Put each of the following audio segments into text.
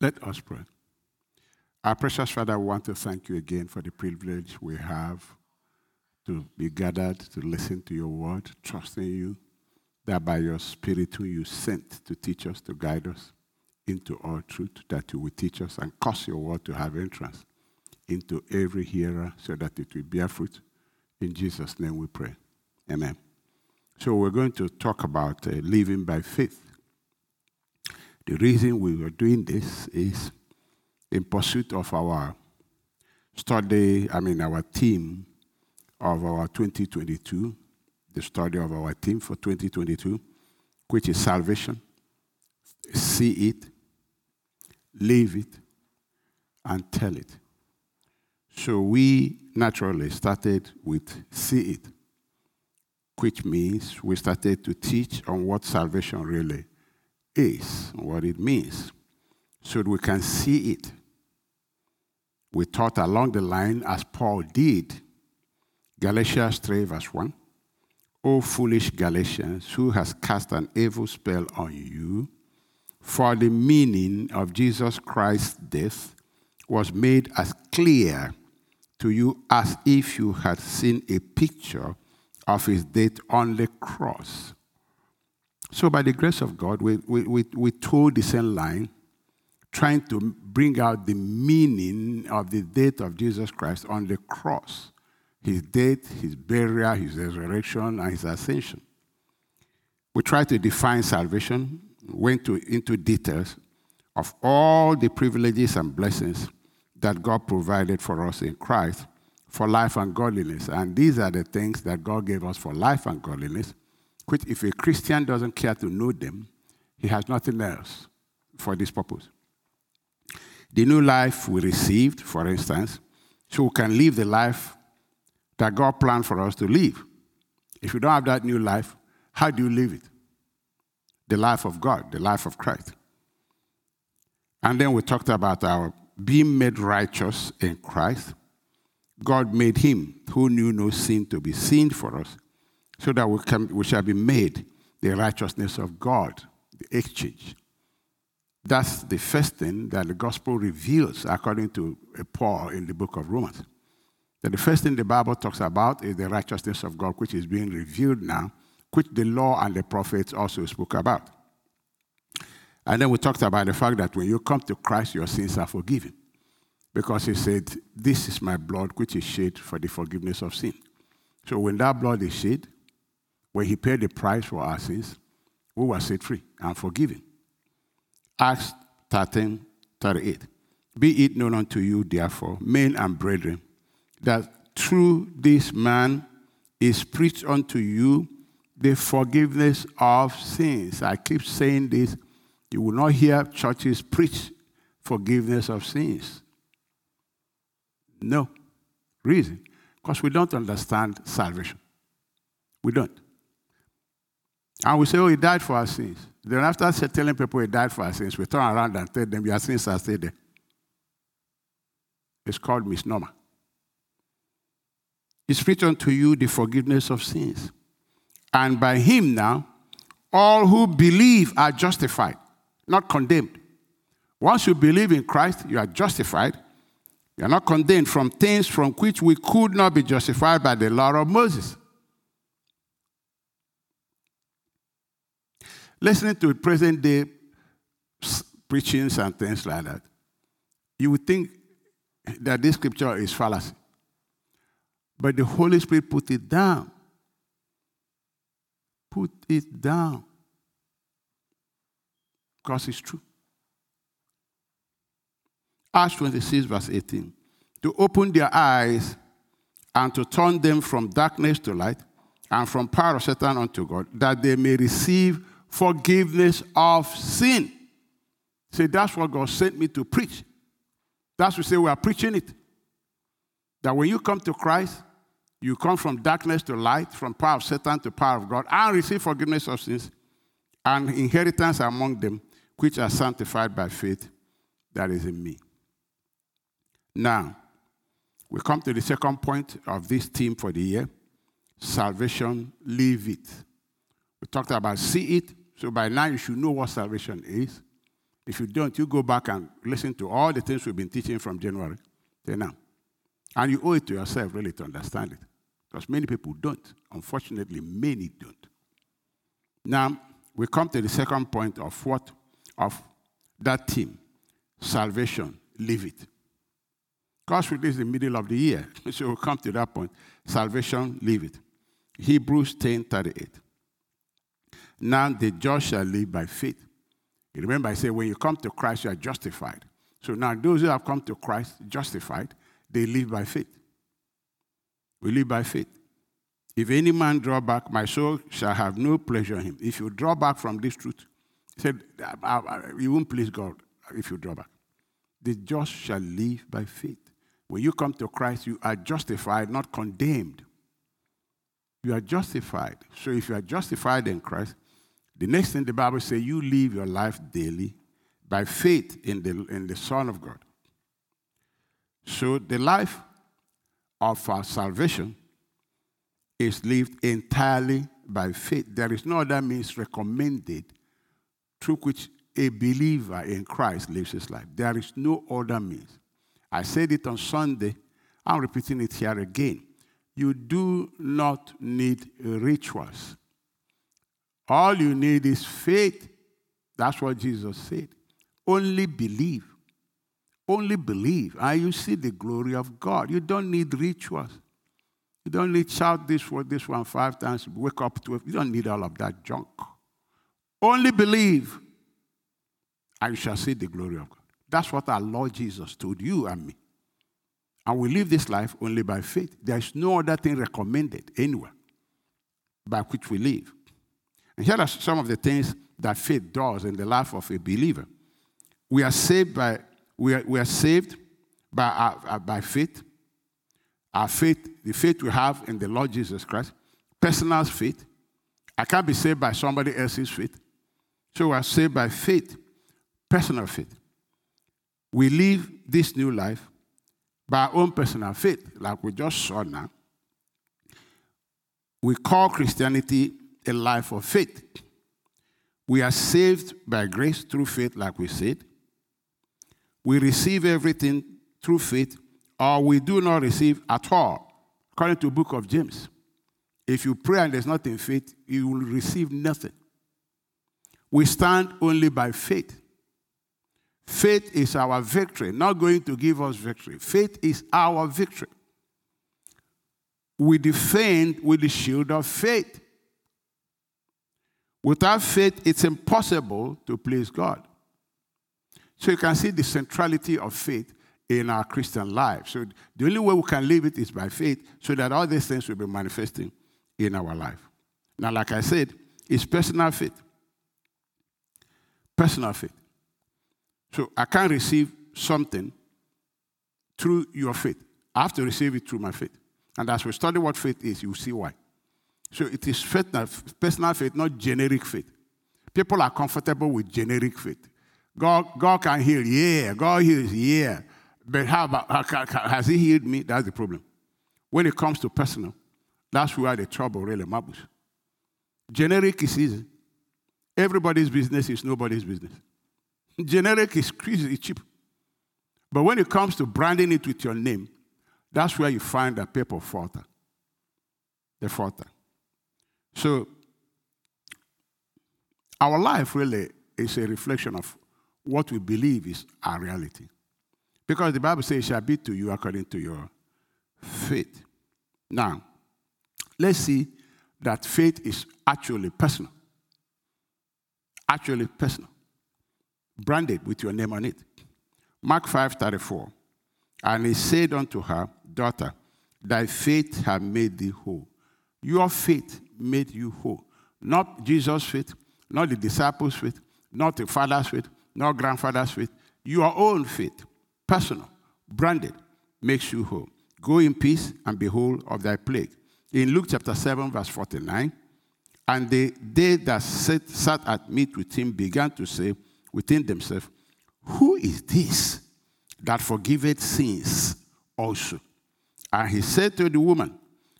Let us pray. Our precious Father, we want to thank you again for the privilege we have to be gathered to listen to your word, trusting you that by your Spirit, who you sent to teach us, to guide us into all truth, that you will teach us and cause your word to have entrance into every hearer so that it will bear fruit. In Jesus' name we pray. Amen. So we're going to talk about uh, living by faith. The reason we were doing this is in pursuit of our study, I mean, our theme of our 2022, the study of our theme for 2022, which is salvation. See it, live it, and tell it. So we naturally started with see it, which means we started to teach on what salvation really is, what it means, so we can see it. We taught along the line as Paul did. Galatians 3, verse 1. O foolish Galatians, who has cast an evil spell on you? For the meaning of Jesus Christ's death was made as clear to you as if you had seen a picture of his death on the cross. So, by the grace of God, we, we, we, we told the same line, trying to bring out the meaning of the death of Jesus Christ on the cross his death, his burial, his resurrection, and his ascension. We tried to define salvation, went to, into details of all the privileges and blessings that God provided for us in Christ for life and godliness. And these are the things that God gave us for life and godliness, if a Christian doesn't care to know them, he has nothing else for this purpose. The new life we received, for instance, so we can live the life that God planned for us to live. If you don't have that new life, how do you live it? The life of God, the life of Christ. And then we talked about our being made righteous in Christ, God made him who knew no sin to be sin for us, so that we, can, we shall be made the righteousness of God, the exchange. That's the first thing that the gospel reveals, according to uh, Paul in the book of Romans. That the first thing the Bible talks about is the righteousness of God, which is being revealed now, which the law and the prophets also spoke about. And then we talked about the fact that when you come to Christ, your sins are forgiven. Because he said, This is my blood, which is shed for the forgiveness of sin. So when that blood is shed, when he paid the price for our sins, we were set free and forgiven. Acts 13 38. Be it known unto you, therefore, men and brethren, that through this man is preached unto you the forgiveness of sins. I keep saying this you will not hear churches preach forgiveness of sins. No. Reason? Because we don't understand salvation. We don't. And we say, oh, he died for our sins. Then after telling people he died for our sins, we turn around and tell them your sins are still there. It's called misnomer. It's written to you the forgiveness of sins. And by him now, all who believe are justified not condemned. Once you believe in Christ, you are justified. You are not condemned from things from which we could not be justified by the law of Moses. Listening to present day preachings and things like that, you would think that this scripture is fallacy. But the Holy Spirit put it down. Put it down because it's true. Acts 26, verse 18. To open their eyes and to turn them from darkness to light and from power of Satan unto God, that they may receive forgiveness of sin. Say, that's what God sent me to preach. That's what we say we are preaching it. That when you come to Christ, you come from darkness to light, from power of Satan to power of God, and receive forgiveness of sins and inheritance among them which are sanctified by faith that is in me. Now, we come to the second point of this theme for the year salvation, live it. We talked about see it, so by now you should know what salvation is. If you don't, you go back and listen to all the things we've been teaching from January till now. And you owe it to yourself really to understand it. Because many people don't. Unfortunately, many don't. Now, we come to the second point of what, of that theme salvation, leave it. God's release in the middle of the year. So we'll come to that point. Salvation, leave it. Hebrews 10 38. Now the just shall live by faith. You remember, I said, when you come to Christ, you are justified. So now those who have come to Christ justified, they live by faith. We live by faith. If any man draw back, my soul shall have no pleasure in him. If you draw back from this truth, said, you won't please God if you draw back. The just shall live by faith. When you come to Christ, you are justified, not condemned. You are justified. So if you are justified in Christ, the next thing the Bible says, you live your life daily by faith in the, in the Son of God. So the life of our salvation is lived entirely by faith. There is no other means recommended through which a believer in Christ lives his life. There is no other means. I said it on Sunday. I'm repeating it here again. You do not need rituals. All you need is faith. That's what Jesus said. Only believe. Only believe, and you see the glory of God. You don't need rituals. You don't need shout this one, this one five times, wake up to it. You don't need all of that junk. Only believe, and you shall see the glory of God. That's what our Lord Jesus told you and me. And we live this life only by faith. There is no other thing recommended anywhere by which we live. And here are some of the things that faith does in the life of a believer. We are saved by we are, we are saved by, our, by faith. Our faith, the faith we have in the Lord Jesus Christ, personal faith. I can't be saved by somebody else's faith. So we are saved by faith, personal faith. We live this new life by our own personal faith, like we just saw now. We call Christianity a life of faith. We are saved by grace through faith, like we said. We receive everything through faith, or we do not receive at all, according to the book of James. If you pray and there's nothing faith, you will receive nothing. We stand only by faith. Faith is our victory, not going to give us victory. Faith is our victory. We defend with the shield of faith. Without faith, it's impossible to please God. So you can see the centrality of faith in our Christian life. So the only way we can live it is by faith, so that all these things will be manifesting in our life. Now, like I said, it's personal faith. Personal faith. So I can't receive something through your faith. I have to receive it through my faith. And as we study what faith is, you see why. So it is faith, personal faith, not generic faith. People are comfortable with generic faith. God, God can heal, yeah. God heals, yeah. But how about, has He healed me? That's the problem. When it comes to personal, that's where the trouble really matters. Generic is easy. Everybody's business is nobody's business. Generic is crazy cheap. But when it comes to branding it with your name, that's where you find that people falter. They falter. So, our life really is a reflection of what we believe is our reality. Because the Bible says, it shall be to you according to your faith. Now, let's see that faith is actually personal. Actually personal branded with your name on it. Mark 5 34. And he said unto her, Daughter, thy faith hath made thee whole. Your faith made you whole. Not Jesus' faith, not the disciples' faith, not the father's faith, not grandfather's faith. Your own faith, personal, branded, makes you whole. Go in peace and be whole of thy plague. In Luke chapter 7, verse 49, and they, they that sat, sat at meat with him began to say, within themselves, Who is this that forgiveth sins also? And he said to the woman,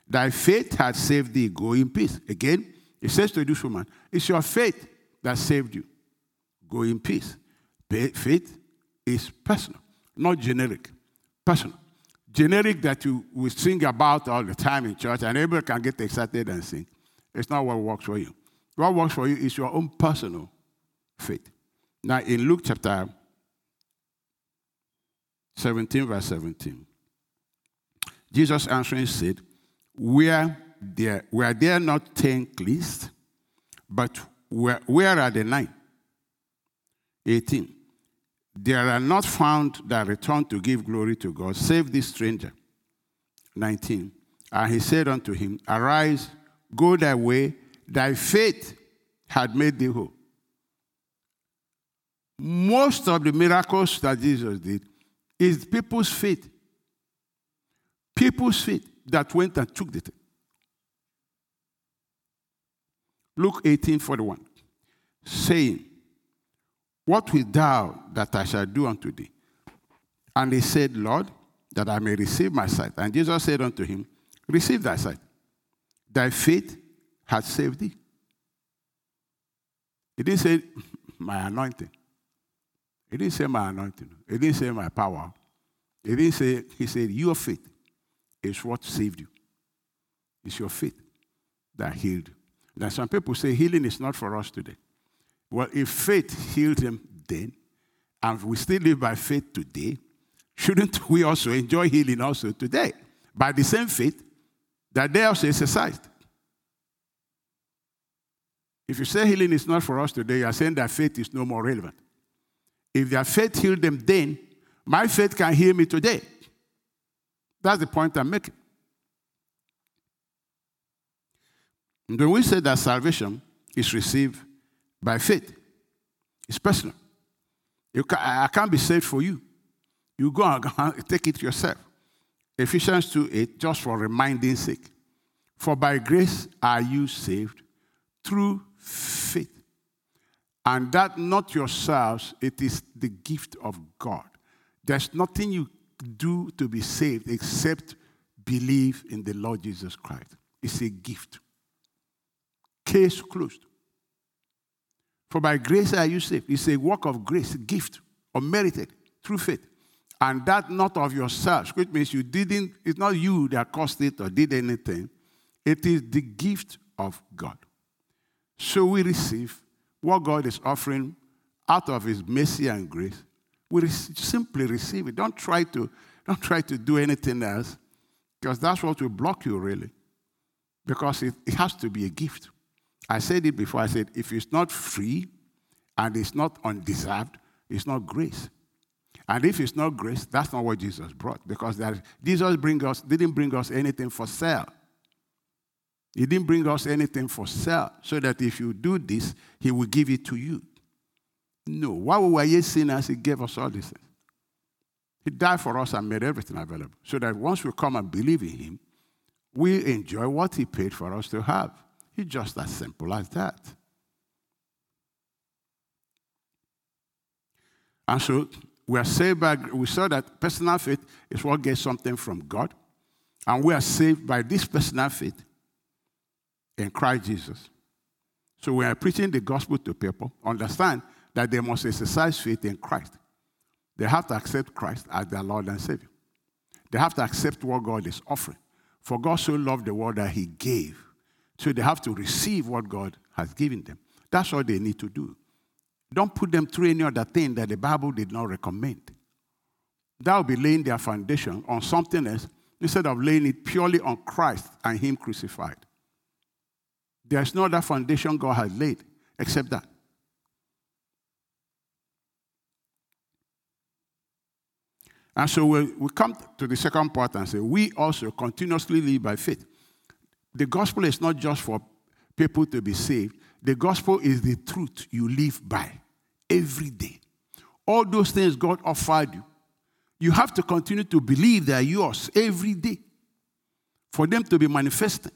Thy faith hath saved thee, go in peace. Again, he says to this woman, It's your faith that saved you. Go in peace. Faith is personal, not generic. Personal. Generic that you will sing about all the time in church and everybody can get excited and sing. It's not what works for you. What works for you is your own personal faith. Now, in Luke chapter 17, verse 17, Jesus answering said, Where there, were there not ten cleansed? But where, where are the nine? 18. There are not found that return to give glory to God, save this stranger. 19. And he said unto him, Arise, go thy way, thy faith had made thee whole. Most of the miracles that Jesus did is people's faith. People's faith that went and took the thing. Luke 18 41. Saying, What wilt thou that I shall do unto thee? And he said, Lord, that I may receive my sight. And Jesus said unto him, Receive thy sight. Thy faith hath saved thee. He didn't say, My anointing. He didn't say, My anointing. He didn't say, My power. He didn't say, He said, Your faith is what saved you. It's your faith that healed you. Now, some people say healing is not for us today. Well, if faith healed them then, and we still live by faith today, shouldn't we also enjoy healing also today? By the same faith that they also exercised. If you say healing is not for us today, you are saying that faith is no more relevant. If their faith healed them then, my faith can heal me today. That's the point I'm making. And when we say that salvation is received by faith, it's personal. Can, I can't be saved for you. You go and take it yourself. Ephesians 2 8, just for reminding sake. For by grace are you saved through faith. And that not yourselves, it is the gift of God. There's nothing you do to be saved except believe in the Lord Jesus Christ. It's a gift. Case closed. For by grace are you saved. It's a work of grace, gift, or merited through faith. And that not of yourselves, which means you didn't, it's not you that caused it or did anything. It is the gift of God. So we receive what God is offering out of his mercy and grace. We simply receive it. Don't try to, don't try to do anything else, because that's what will block you really. Because it, it has to be a gift. I said it before. I said, if it's not free and it's not undeserved, it's not grace. And if it's not grace, that's not what Jesus brought. Because Jesus bring us, didn't bring us anything for sale. He didn't bring us anything for sale, so that if you do this, he will give it to you. No. We were yet sinners, he gave us all these things. He died for us and made everything available. So that once we come and believe in him, we enjoy what he paid for us to have. It's just as simple as that. And so we are saved by, we saw that personal faith is what gets something from God. And we are saved by this personal faith in Christ Jesus. So we are preaching the gospel to people. Understand that they must exercise faith in Christ. They have to accept Christ as their Lord and Savior. They have to accept what God is offering. For God so loved the world that he gave so they have to receive what God has given them. That's all they need to do. Don't put them through any other thing that the Bible did not recommend. That will be laying their foundation on something else instead of laying it purely on Christ and Him crucified. There's no other foundation God has laid except that. And so we, we come to the second part and say, we also continuously live by faith. The gospel is not just for people to be saved, the gospel is the truth you live by every day. All those things God offered you, you have to continue to believe they are yours every day for them to be manifested.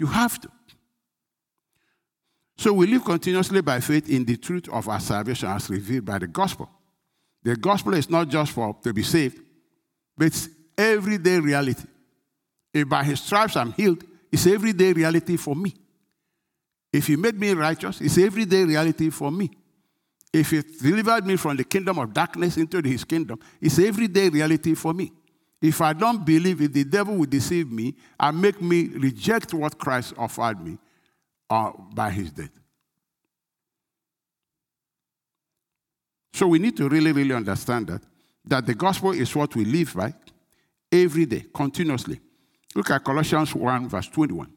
You have to. So we live continuously by faith in the truth of our salvation as revealed by the gospel. The gospel is not just for to be saved, but it's everyday reality. If by his stripes I'm healed, it's everyday reality for me. If he made me righteous, it's everyday reality for me. If He delivered me from the kingdom of darkness into His kingdom, it's everyday reality for me. If I don't believe it, the devil will deceive me and make me reject what Christ offered me uh, by His death. So we need to really, really understand that, that the gospel is what we live by every day, continuously. Look at Colossians 1, verse 21.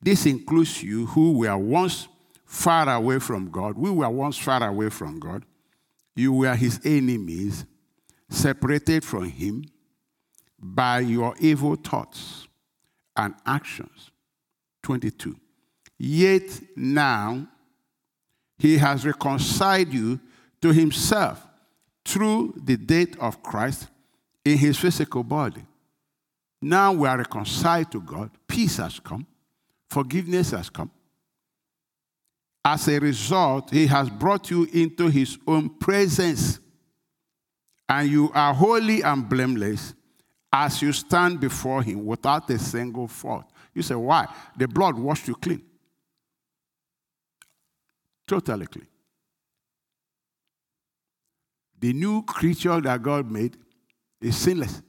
This includes you who were once far away from God. We were once far away from God. You were his enemies, separated from him by your evil thoughts and actions. 22. Yet now he has reconciled you to himself through the death of Christ in his physical body. Now we are reconciled to God. Peace has come. Forgiveness has come. As a result, he has brought you into his own presence. And you are holy and blameless as you stand before him without a single fault. You say, why? The blood washed you clean. Totally. The new creature that God made is sinless.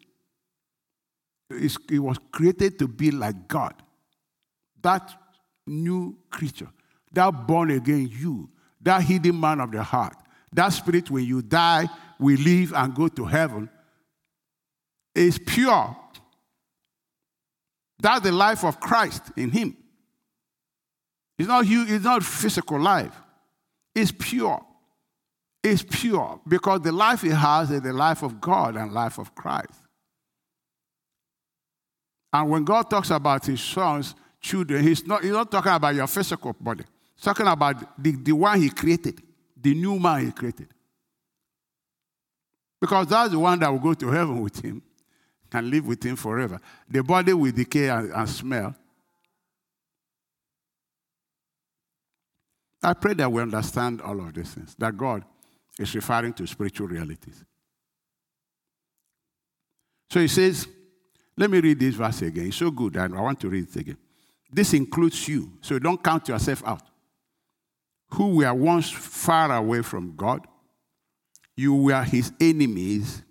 It was created to be like God. That new creature, that born again you, that hidden man of the heart, that spirit when you die, we live and go to heaven, is pure. That's the life of Christ in him. It's not, it's not physical life. It's pure is pure because the life he has is the life of God and life of Christ. And when God talks about his sons, children, he's not, he's not talking about your physical body. He's talking about the, the one he created, the new man he created. Because that's the one that will go to heaven with him and live with him forever. The body will decay and, and smell. I pray that we understand all of these things, that God is referring to spiritual realities. So he says, let me read this verse again. It's so good, and I want to read it again. This includes you, so don't count yourself out. Who were once far away from God, you were his enemies,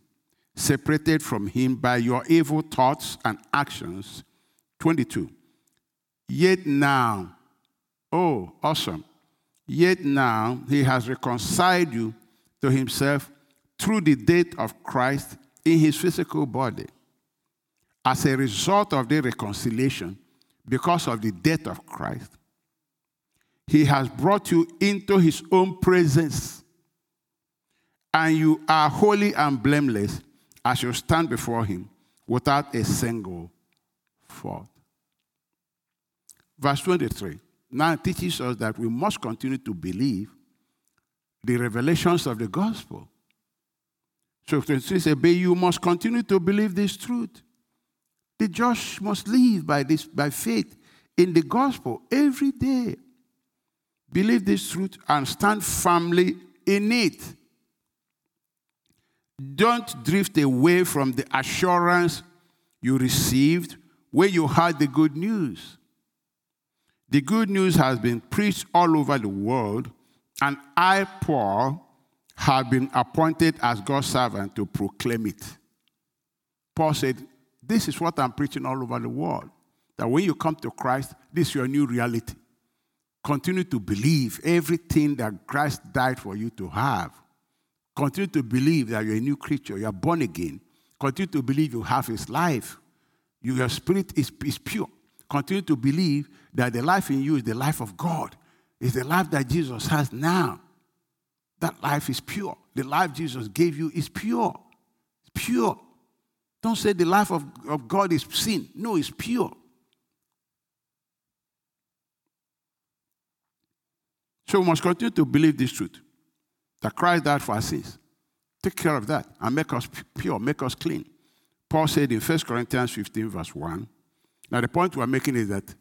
separated from him by your evil thoughts and actions. 22. Yet now, oh, awesome. Yet now he has reconciled you to himself through the death of Christ in his physical body. As a result of the reconciliation, because of the death of Christ, he has brought you into his own presence. And you are holy and blameless as you stand before him without a single fault. Verse 23 now teaches us that we must continue to believe the revelations of the gospel. So 23 says, But you must continue to believe this truth. The just must live by this by faith in the gospel every day. Believe this truth and stand firmly in it. Don't drift away from the assurance you received when you heard the good news. The good news has been preached all over the world and I, Paul, have been appointed as God's servant to proclaim it. Paul said, This is what I'm preaching all over the world. That when you come to Christ, this is your new reality. Continue to believe everything that Christ died for you to have. Continue to believe that you're a new creature, you're born again. Continue to believe you have his life. Your spirit is, is pure. Continue to believe that the life in you is the life of God is the life that Jesus has now. That life is pure. The life Jesus gave you is pure. It's pure. Don't say the life of, of God is sin. No, it's pure. So we must continue to believe this truth that Christ died for our sins. Take care of that and make us pure, make us clean. Paul said in 1 Corinthians 15, verse 1. Now, the point we're making is that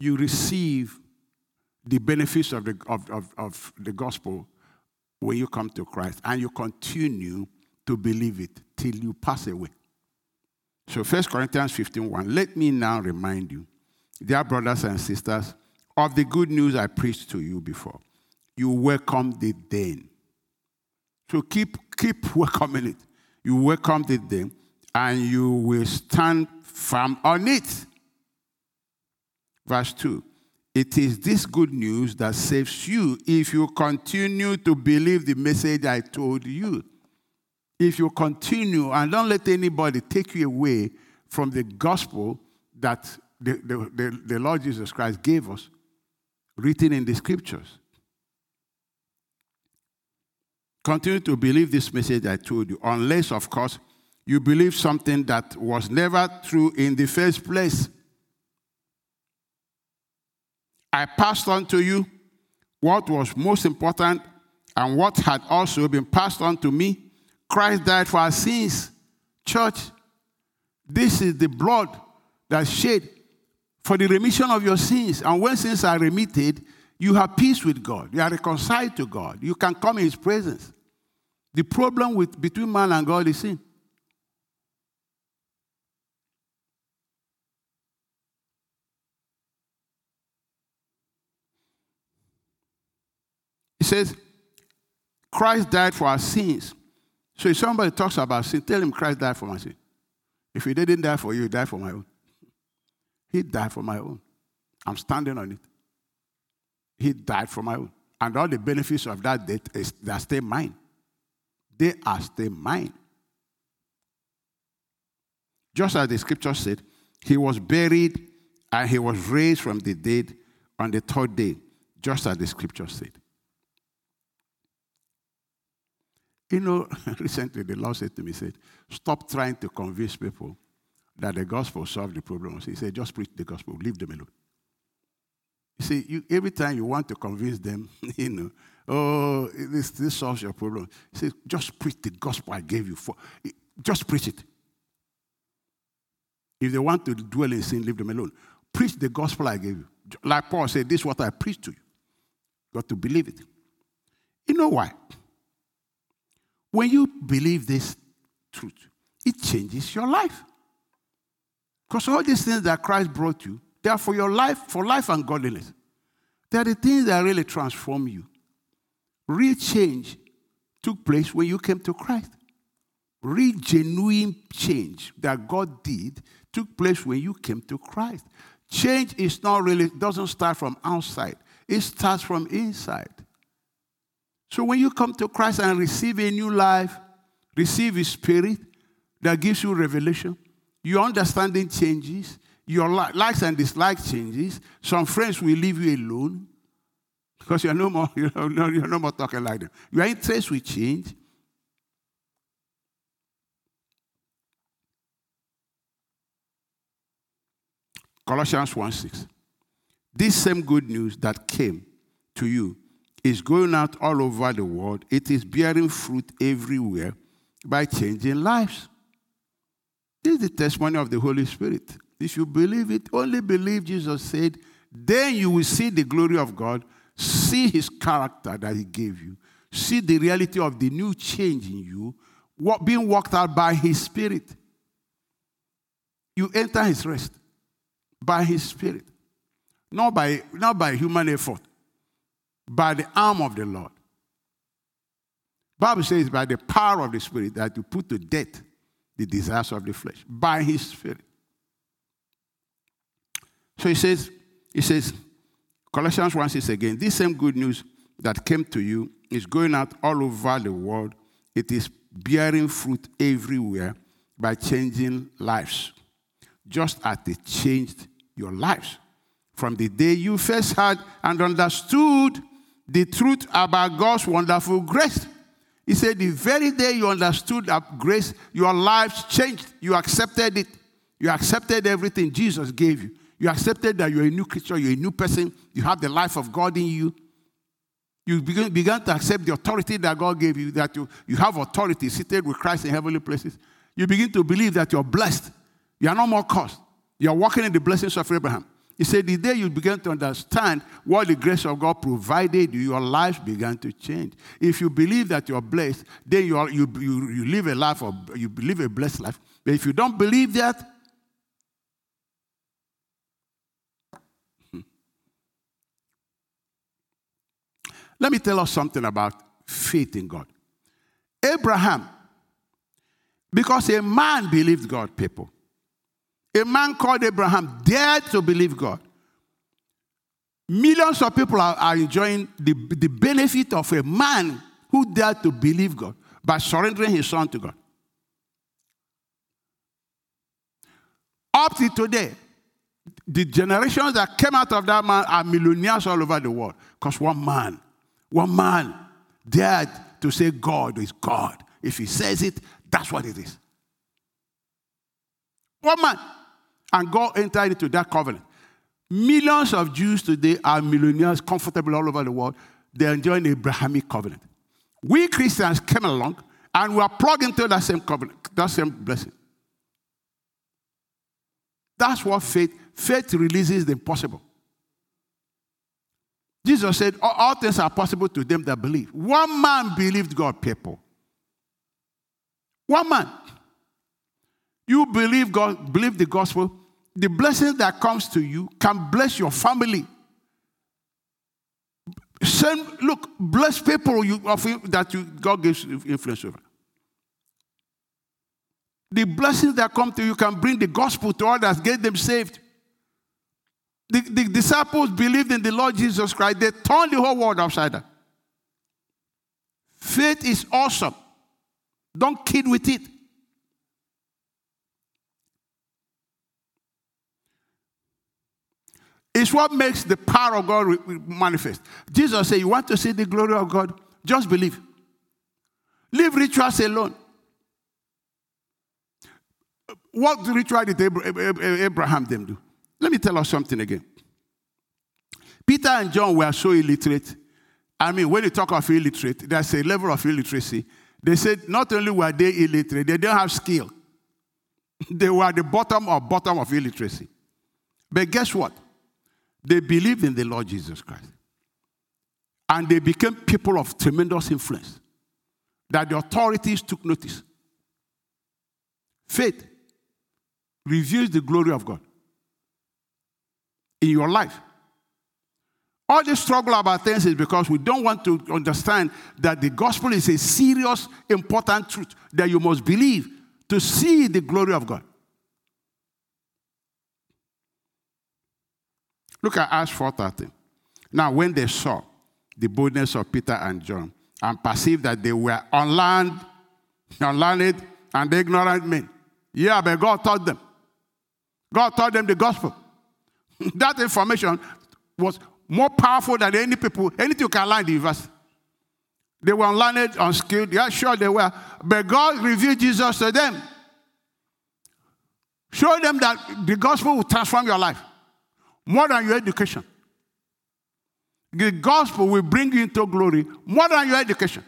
you receive the benefits of the, of, of, of the gospel when you come to Christ and you continue to believe it till you pass away. So 1 Corinthians 15 1, let me now remind you, dear brothers and sisters, of the good news I preached to you before. you welcomed it then. So keep, keep welcoming it. You welcomed it then, and you will stand firm on it. Verse 2 It is this good news that saves you if you continue to believe the message I told you. If you continue and don't let anybody take you away from the gospel that the, the, the, the Lord Jesus Christ gave us, written in the scriptures. Continue to believe this message I told you, unless, of course, you believe something that was never true in the first place. I passed on to you what was most important and what had also been passed on to me. Christ died for our sins. Church, this is the blood that shed for the remission of your sins. And when sins are remitted, you have peace with God. You are reconciled to God. You can come in His presence. The problem with between man and God is sin. Says, Christ died for our sins. So if somebody talks about sin, tell him Christ died for my sin. If he didn't die for you, he died for my own. He died for my own. I'm standing on it. He died for my own. And all the benefits of that death is they still mine. They are still mine. Just as the scripture said, he was buried and he was raised from the dead on the third day, just as the scripture said. You know, recently the Lord said to me, said, stop trying to convince people that the gospel solves the problems. He said, just preach the gospel, leave them alone. You see, you, every time you want to convince them, you know, oh, this, this solves your problem. He said, just preach the gospel I gave you for. Just preach it. If they want to dwell in sin, leave them alone. Preach the gospel I gave you. Like Paul said, this is what I preach to you. You got to believe it. You know why? When you believe this truth, it changes your life. Because all these things that Christ brought you, they are for your life, for life and godliness. They are the things that really transform you. Real change took place when you came to Christ. Real genuine change that God did took place when you came to Christ. Change is not really, doesn't start from outside, it starts from inside. So when you come to Christ and receive a new life, receive His Spirit that gives you revelation, your understanding changes, your likes and dislikes changes. Some friends will leave you alone because you're no more, you're no, you're more talking like them. Your interests will change. Colossians 1 6. This same good news that came to you is going out all over the world. It is bearing fruit everywhere by changing lives. This is the testimony of the Holy Spirit. If you believe it, only believe Jesus said, then you will see the glory of God, see his character that he gave you, see the reality of the new change in you, what, being worked out by his spirit. You enter his rest by his spirit, not by, not by human effort, by the arm of the Lord. Bible says by the power of the spirit that you put to death the desires of the flesh by his spirit. So he says, he says, Colossians 1 says again, this same good news that came to you is going out all over the world. It is bearing fruit everywhere by changing lives, just as it changed your lives. From the day you first heard and understood the truth about God's wonderful grace he said, The very day you understood that grace, your lives changed. You accepted it. You accepted everything Jesus gave you. You accepted that you're a new creature, you're a new person, you have the life of God in you. You began, began to accept the authority that God gave you, that you, you have authority seated with Christ in heavenly places. You begin to believe that you're blessed. You are no more cursed. You're walking in the blessings of Abraham. He said, The day you began to understand what the grace of God provided you, your life began to change. If you believe that you're blessed, then you, are, you, you, you live a life of, you live a blessed life. But if you don't believe that, hmm, Let me tell us something about faith in God. Abraham, because a man believed God, people. A man called Abraham dared to believe God. Millions of people are, are enjoying the, the benefit of a man who dared to believe God by surrendering his son to God. Up to today, the generations that came out of that man are millionaires all over the world. Because one man, one man dared to say God is God. If he says it, that's what it is. One man. And God entered into that covenant. Millions of Jews today are millionaires, comfortable all over the world. They're enjoying the Abrahamic covenant. We Christians came along and we are plugged into that same covenant, that same blessing. That's what faith, faith releases the impossible. Jesus said, all, things are possible to them that believe. One man believed God, people. One man. You believe God, believe the gospel, the blessing that comes to you can bless your family. Send, look, bless people you, that you, God gives influence over. The blessings that come to you can bring the gospel to others, get them saved. The, the disciples believed in the Lord Jesus Christ, they turned the whole world upside down. Faith is awesome. Don't kid with it. It's what makes the power of God manifest. Jesus said, You want to see the glory of God? Just believe. Leave rituals alone. What ritual did Abraham them do? Let me tell us something again. Peter and John were so illiterate. I mean, when you talk of illiterate, there's a level of illiteracy. They said not only were they illiterate, they didn't have skill. they were the bottom of bottom of illiteracy. But guess what? They believed in the Lord Jesus Christ. And they became people of tremendous influence. That the authorities took notice. Faith reveals the glory of God in your life. All this struggle about things is because we don't want to understand that the gospel is a serious, important truth that you must believe to see the glory of God. Look at Acts 4:30. Now, when they saw the boldness of Peter and John and perceived that they were unlearned, unlearned and ignorant men, yeah, but God taught them. God taught them the gospel. that information was more powerful than any people, anything you can learn in the university. They were unlearned, unskilled. Yeah, sure they were. But God revealed Jesus to them. Show them that the gospel will transform your life more than your education. The gospel will bring you into glory more than your education.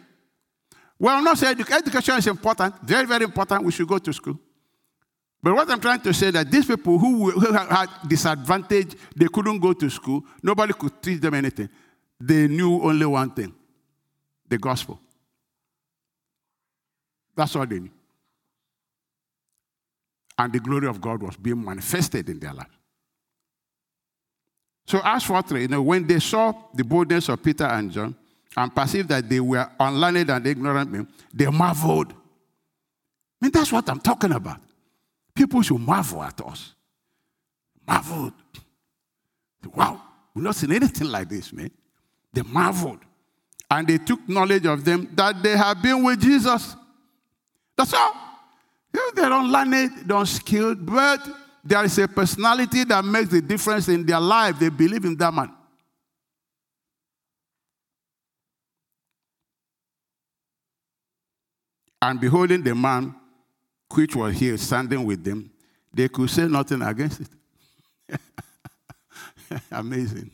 Well, I'm not saying education is important, very, very important. We should go to school. But what I'm trying to say that these people who, who had disadvantage, they couldn't go to school, nobody could teach them anything. They knew only one thing the gospel. That's all they knew. And the glory of God was being manifested in their life. So, as for three, you know, when they saw the boldness of Peter and John and perceived that they were unlearned and ignorant men, they marveled. I mean, that's what I'm talking about. People should marvel at us. Marveled. Wow, we've not seen anything like this, man. They marveled. And they took knowledge of them that they have been with Jesus. That's all. You know, they're unlearned, they're unskilled, but there is a personality that makes the difference in their life. They believe in that man. And beholding the man which was here standing with them, they could say nothing against it. Amazing.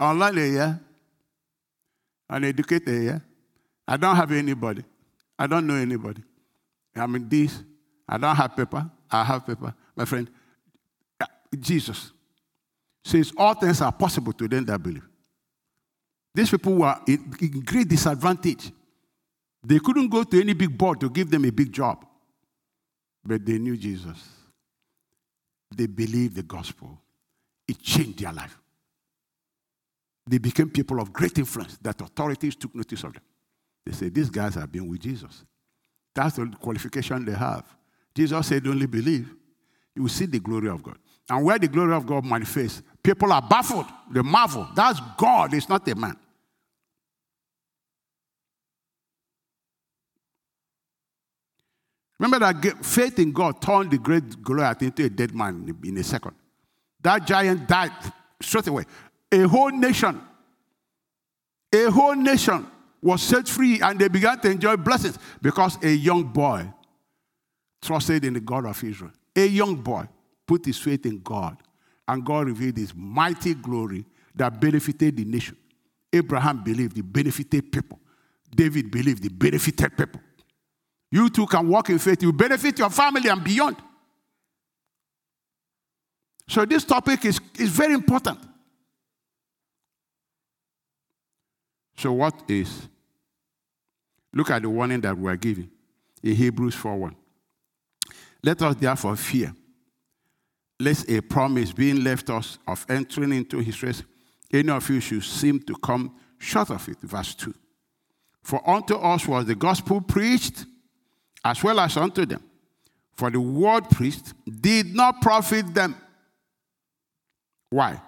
Online, eh, yeah. Uneducated, eh, yeah. I don't have anybody. I don't know anybody. I mean, this. I don't have paper. I have paper my friend, uh, Jesus says all things are possible to them that believe. These people were in, great disadvantage. They couldn't go to any big board to give them a big job, but they knew Jesus. They believed the gospel. It changed their life. they became people of great influence that authorities took notice of them. They said, These guys have been with Jesus. That's the qualification they have. Jesus said, Only believe. You will see the glory of God. And where the glory of God manifests, people are baffled. They marvel. That's God, it's not a man. Remember that faith in God turned the great Goliath into a dead man in a second. That giant died straight away. A whole nation, a whole nation was set free and they began to enjoy blessings because a young boy trusted in the God of Israel. A young boy put his faith in God and God revealed his mighty glory that benefited the nation. Abraham believed he benefited people. David believed he benefited people. You too can walk in faith. You benefit your family and beyond. So, this topic is, is very important. So, what is? Look at the warning that we are giving in Hebrews 4 1. Let us therefore fear, lest a promise being left us of entering into his rest, any of you should seem to come short of it. Verse 2. For unto us was the gospel preached as well as unto them. For the word preached did not profit them. Why?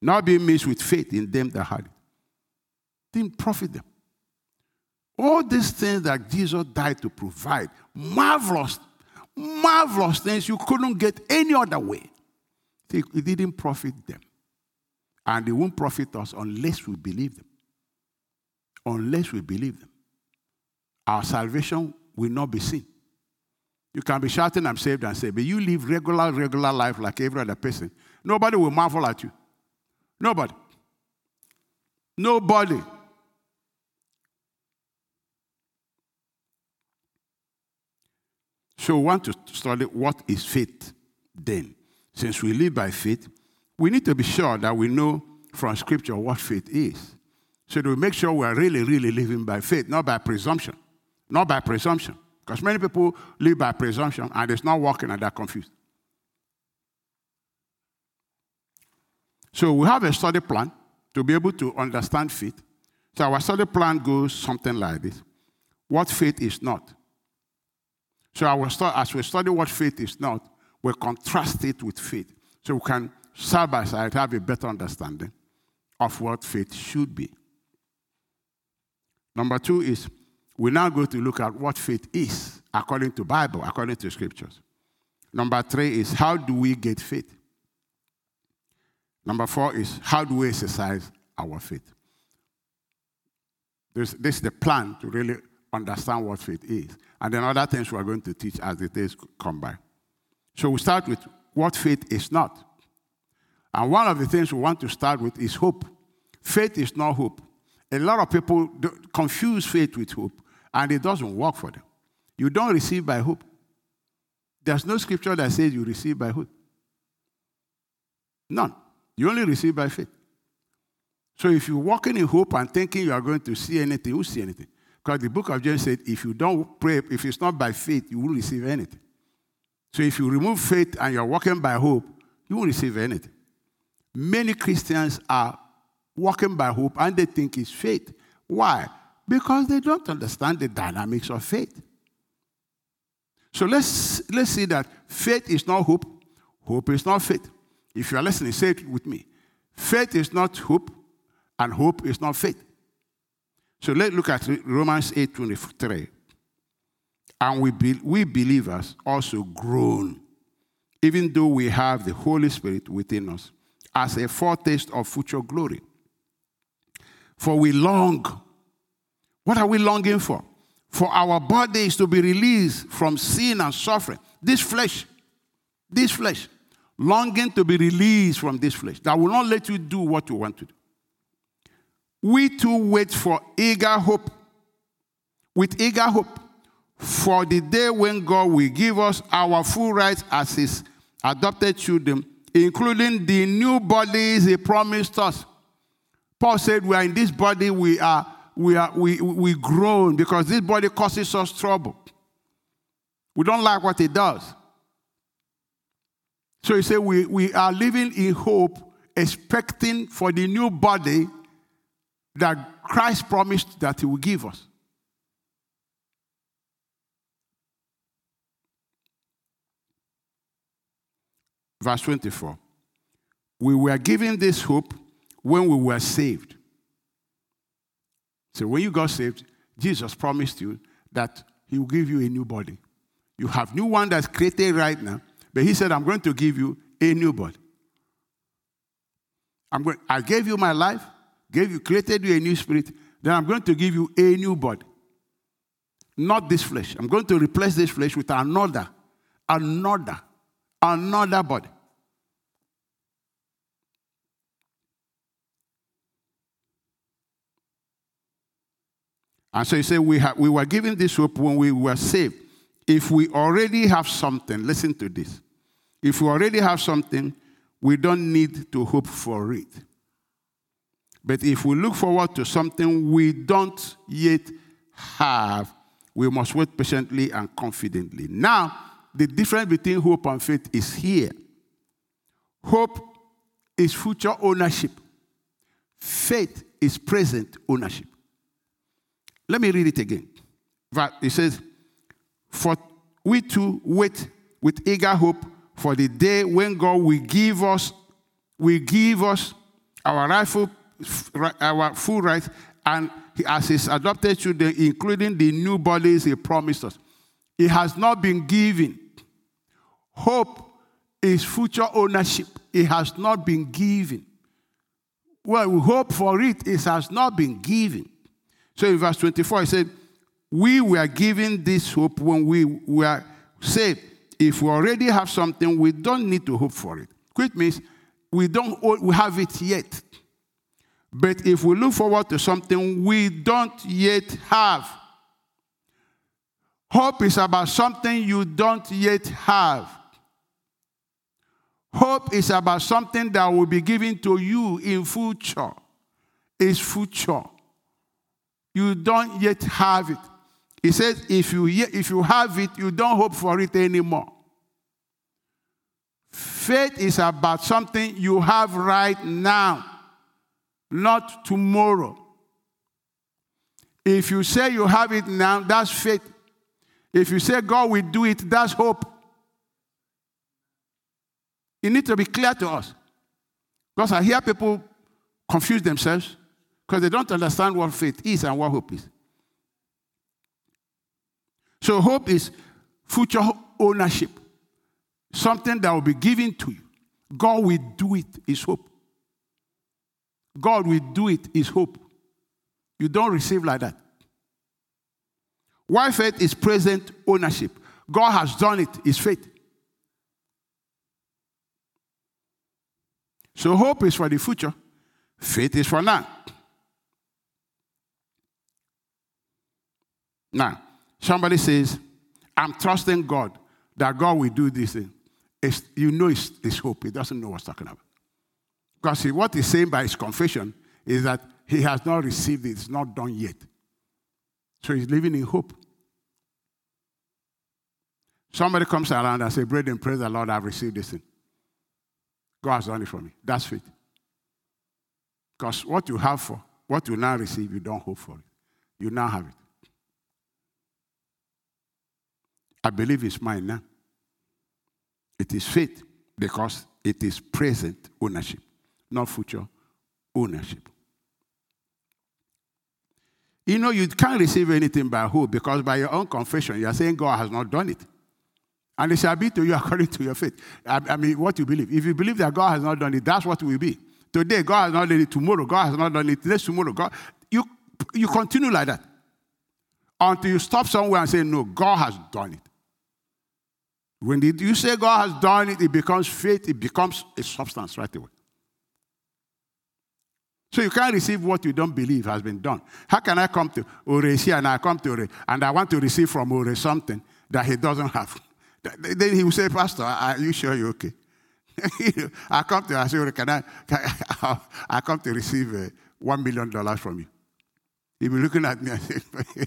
Not being mixed with faith in them that had it. Didn't profit them. All these things that Jesus died to provide, marvelous, marvelous things you couldn't get any other way. It didn't profit them. And they won't profit us unless we believe them. Unless we believe them. Our salvation will not be seen. You can be shouting, I'm saved and saved, but you live regular, regular life like every other person. Nobody will marvel at you. Nobody. Nobody. So we want to study what is faith then. Since we live by faith, we need to be sure that we know from Scripture what faith is. So that we make sure we are really, really living by faith, not by presumption. Not by presumption. Because many people live by presumption and it's not working and they're confused. So we have a study plan to be able to understand faith. So our study plan goes something like this. What faith is not. So our stu- as we study what faith is not, we contrast it with faith. So we can side by side have a better understanding of what faith should be. Number two is we now go to look at what faith is according to Bible, according to scriptures. Number three is how do we get faith? Number four is how do we exercise our faith? This, this is the plan to really understand what faith is. And then other things we are going to teach as the days come by. So we start with what faith is not. And one of the things we want to start with is hope. Faith is not hope. A lot of people confuse faith with hope and it doesn't work for them. You don't receive by hope. There's no scripture that says you receive by hope. None. You only receive by faith. So if you're walking in hope and thinking you are going to see anything, you'll see anything. Because the book of James said, if you don't pray, if it's not by faith, you won't receive anything. So if you remove faith and you're walking by hope, you won't receive anything. Many Christians are walking by hope and they think it's faith. Why? Because they don't understand the dynamics of faith. So let's, let's see that faith is not hope, hope is not faith. If you are listening, say it with me. Faith is not hope, and hope is not faith. So let's look at Romans 8 23. And we, be, we believers also groan, even though we have the Holy Spirit within us, as a foretaste of future glory. For we long what are we longing for? For our bodies to be released from sin and suffering. This flesh, this flesh, longing to be released from this flesh that will not let you do what you want to do. We too wait for eager hope, with eager hope for the day when God will give us our full rights as His adopted children, including the new bodies He promised us. Paul said, We are in this body, we are we, are, we, we groan because this body causes us trouble. We don't like what it does. So he said, we, we are living in hope, expecting for the new body that Christ promised that He will give us. Verse 24. We were given this hope when we were saved. So when you got saved, Jesus promised you that He will give you a new body. You have new one that's created right now, but He said, I'm going to give you a new body. I'm going, I gave you my life, gave you, created you a new spirit, then I'm going to give you a new body. Not this flesh. I'm going to replace this flesh with another, another, another body. And so he said, we, have, we were given this hope when we were saved. If we already have something, listen to this. If we already have something, we don't need to hope for it. But if we look forward to something we don't yet have, we must wait patiently and confidently. Now, the difference between hope and faith is here. Hope is future ownership, faith is present ownership. Let me read it again. It says, For we too wait with eager hope for the day when God will give us, will give us our rightful, our full rights, and as his adopted children, including the new bodies he promised us. It has not been given. Hope is future ownership. It has not been given. Well, we hope for it, it has not been given. So in verse 24, he said, We were given this hope when we were saved. If we already have something, we don't need to hope for it. Which means we don't we have it yet. But if we look forward to something we don't yet have, hope is about something you don't yet have. Hope is about something that will be given to you in future. It's future you don't yet have it. He says, if you, if you have it, you don't hope for it anymore. Faith is about something you have right now, not tomorrow. If you say you have it now, that's faith. If you say God will do it, that's hope. It needs to be clear to us. Because I hear people confuse themselves because they don't understand what faith is and what hope is. So, hope is future ownership, something that will be given to you. God will do it, is hope. God will do it, is hope. You don't receive like that. Why faith is present ownership. God has done it, is faith. So, hope is for the future, faith is for now. Now, somebody says, I'm trusting God that God will do this thing. It's, you know it's, it's hope. He doesn't know what's talking about. Because see, what he's saying by his confession is that he has not received it, it's not done yet. So he's living in hope. Somebody comes around and says, Brethren, praise the Lord, I've received this thing. God has done it for me. That's faith. Because what you have for, what you now receive, you don't hope for it. You now have it. I believe it's mine now. It is faith because it is present ownership, not future ownership. You know, you can't receive anything by hope because by your own confession, you are saying God has not done it. And it shall be to you according to your faith. I, I mean, what you believe. If you believe that God has not done it, that's what will be. Today, God has not done it. Tomorrow, God has not done it. Next tomorrow, God. You, you continue like that until you stop somewhere and say, No, God has done it. When you say God has done it, it becomes faith, it becomes a substance right away. So you can't receive what you don't believe has been done. How can I come to Ore and I come to Ore and I want to receive from Ore something that he doesn't have? Then he will say, Pastor, are you sure you're okay? I come to I say, can I, can I, I come to receive uh, one million dollars from you. He'll be looking at me and say,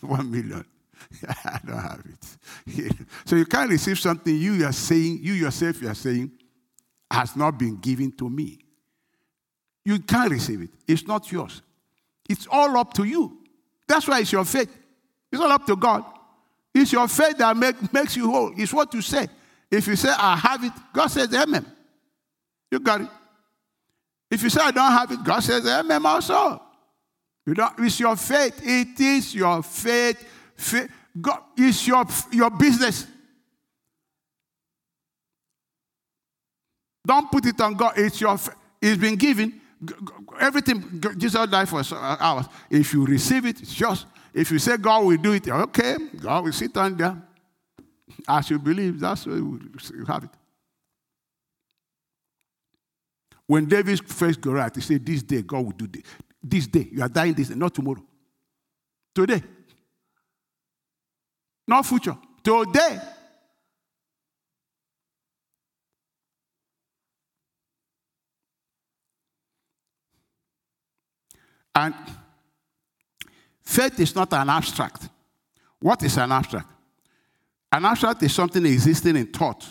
one million. I don't have it. so you can't receive something you are saying, you yourself you are saying, has not been given to me. You can't receive it. It's not yours. It's all up to you. That's why it's your faith. It's all up to God. It's your faith that make, makes you whole. It's what you say. If you say, I have it, God says, Amen. You got it. If you say, I don't have it, God says, Amen also. You don't, it's your faith. It is your faith. faith. God, it's your, your business. Don't put it on God. It's your. It's been given. Everything Jesus died for uh, ours. If you receive it, it's yours. If you say God will do it, okay, God will sit on there. As you believe, that's where you have it. When David first got out, he said, This day God will do this. This day. You are dying this day, not tomorrow. Today. Not future. Today. And faith is not an abstract. What is an abstract? An abstract is something existing in thought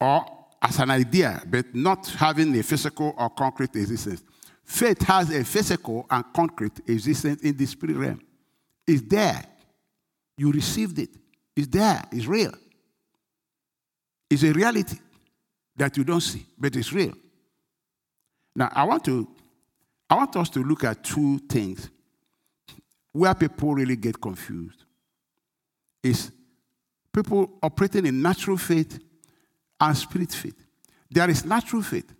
or as an idea, but not having a physical or concrete existence. Faith has a physical and concrete existence in the spirit realm. It's there. You received it. It's there. It's real. It's a reality that you don't see, but it's real. Now, I want to I want us to look at two things where people really get confused. Is people operating in natural faith and spirit faith. There is natural faith.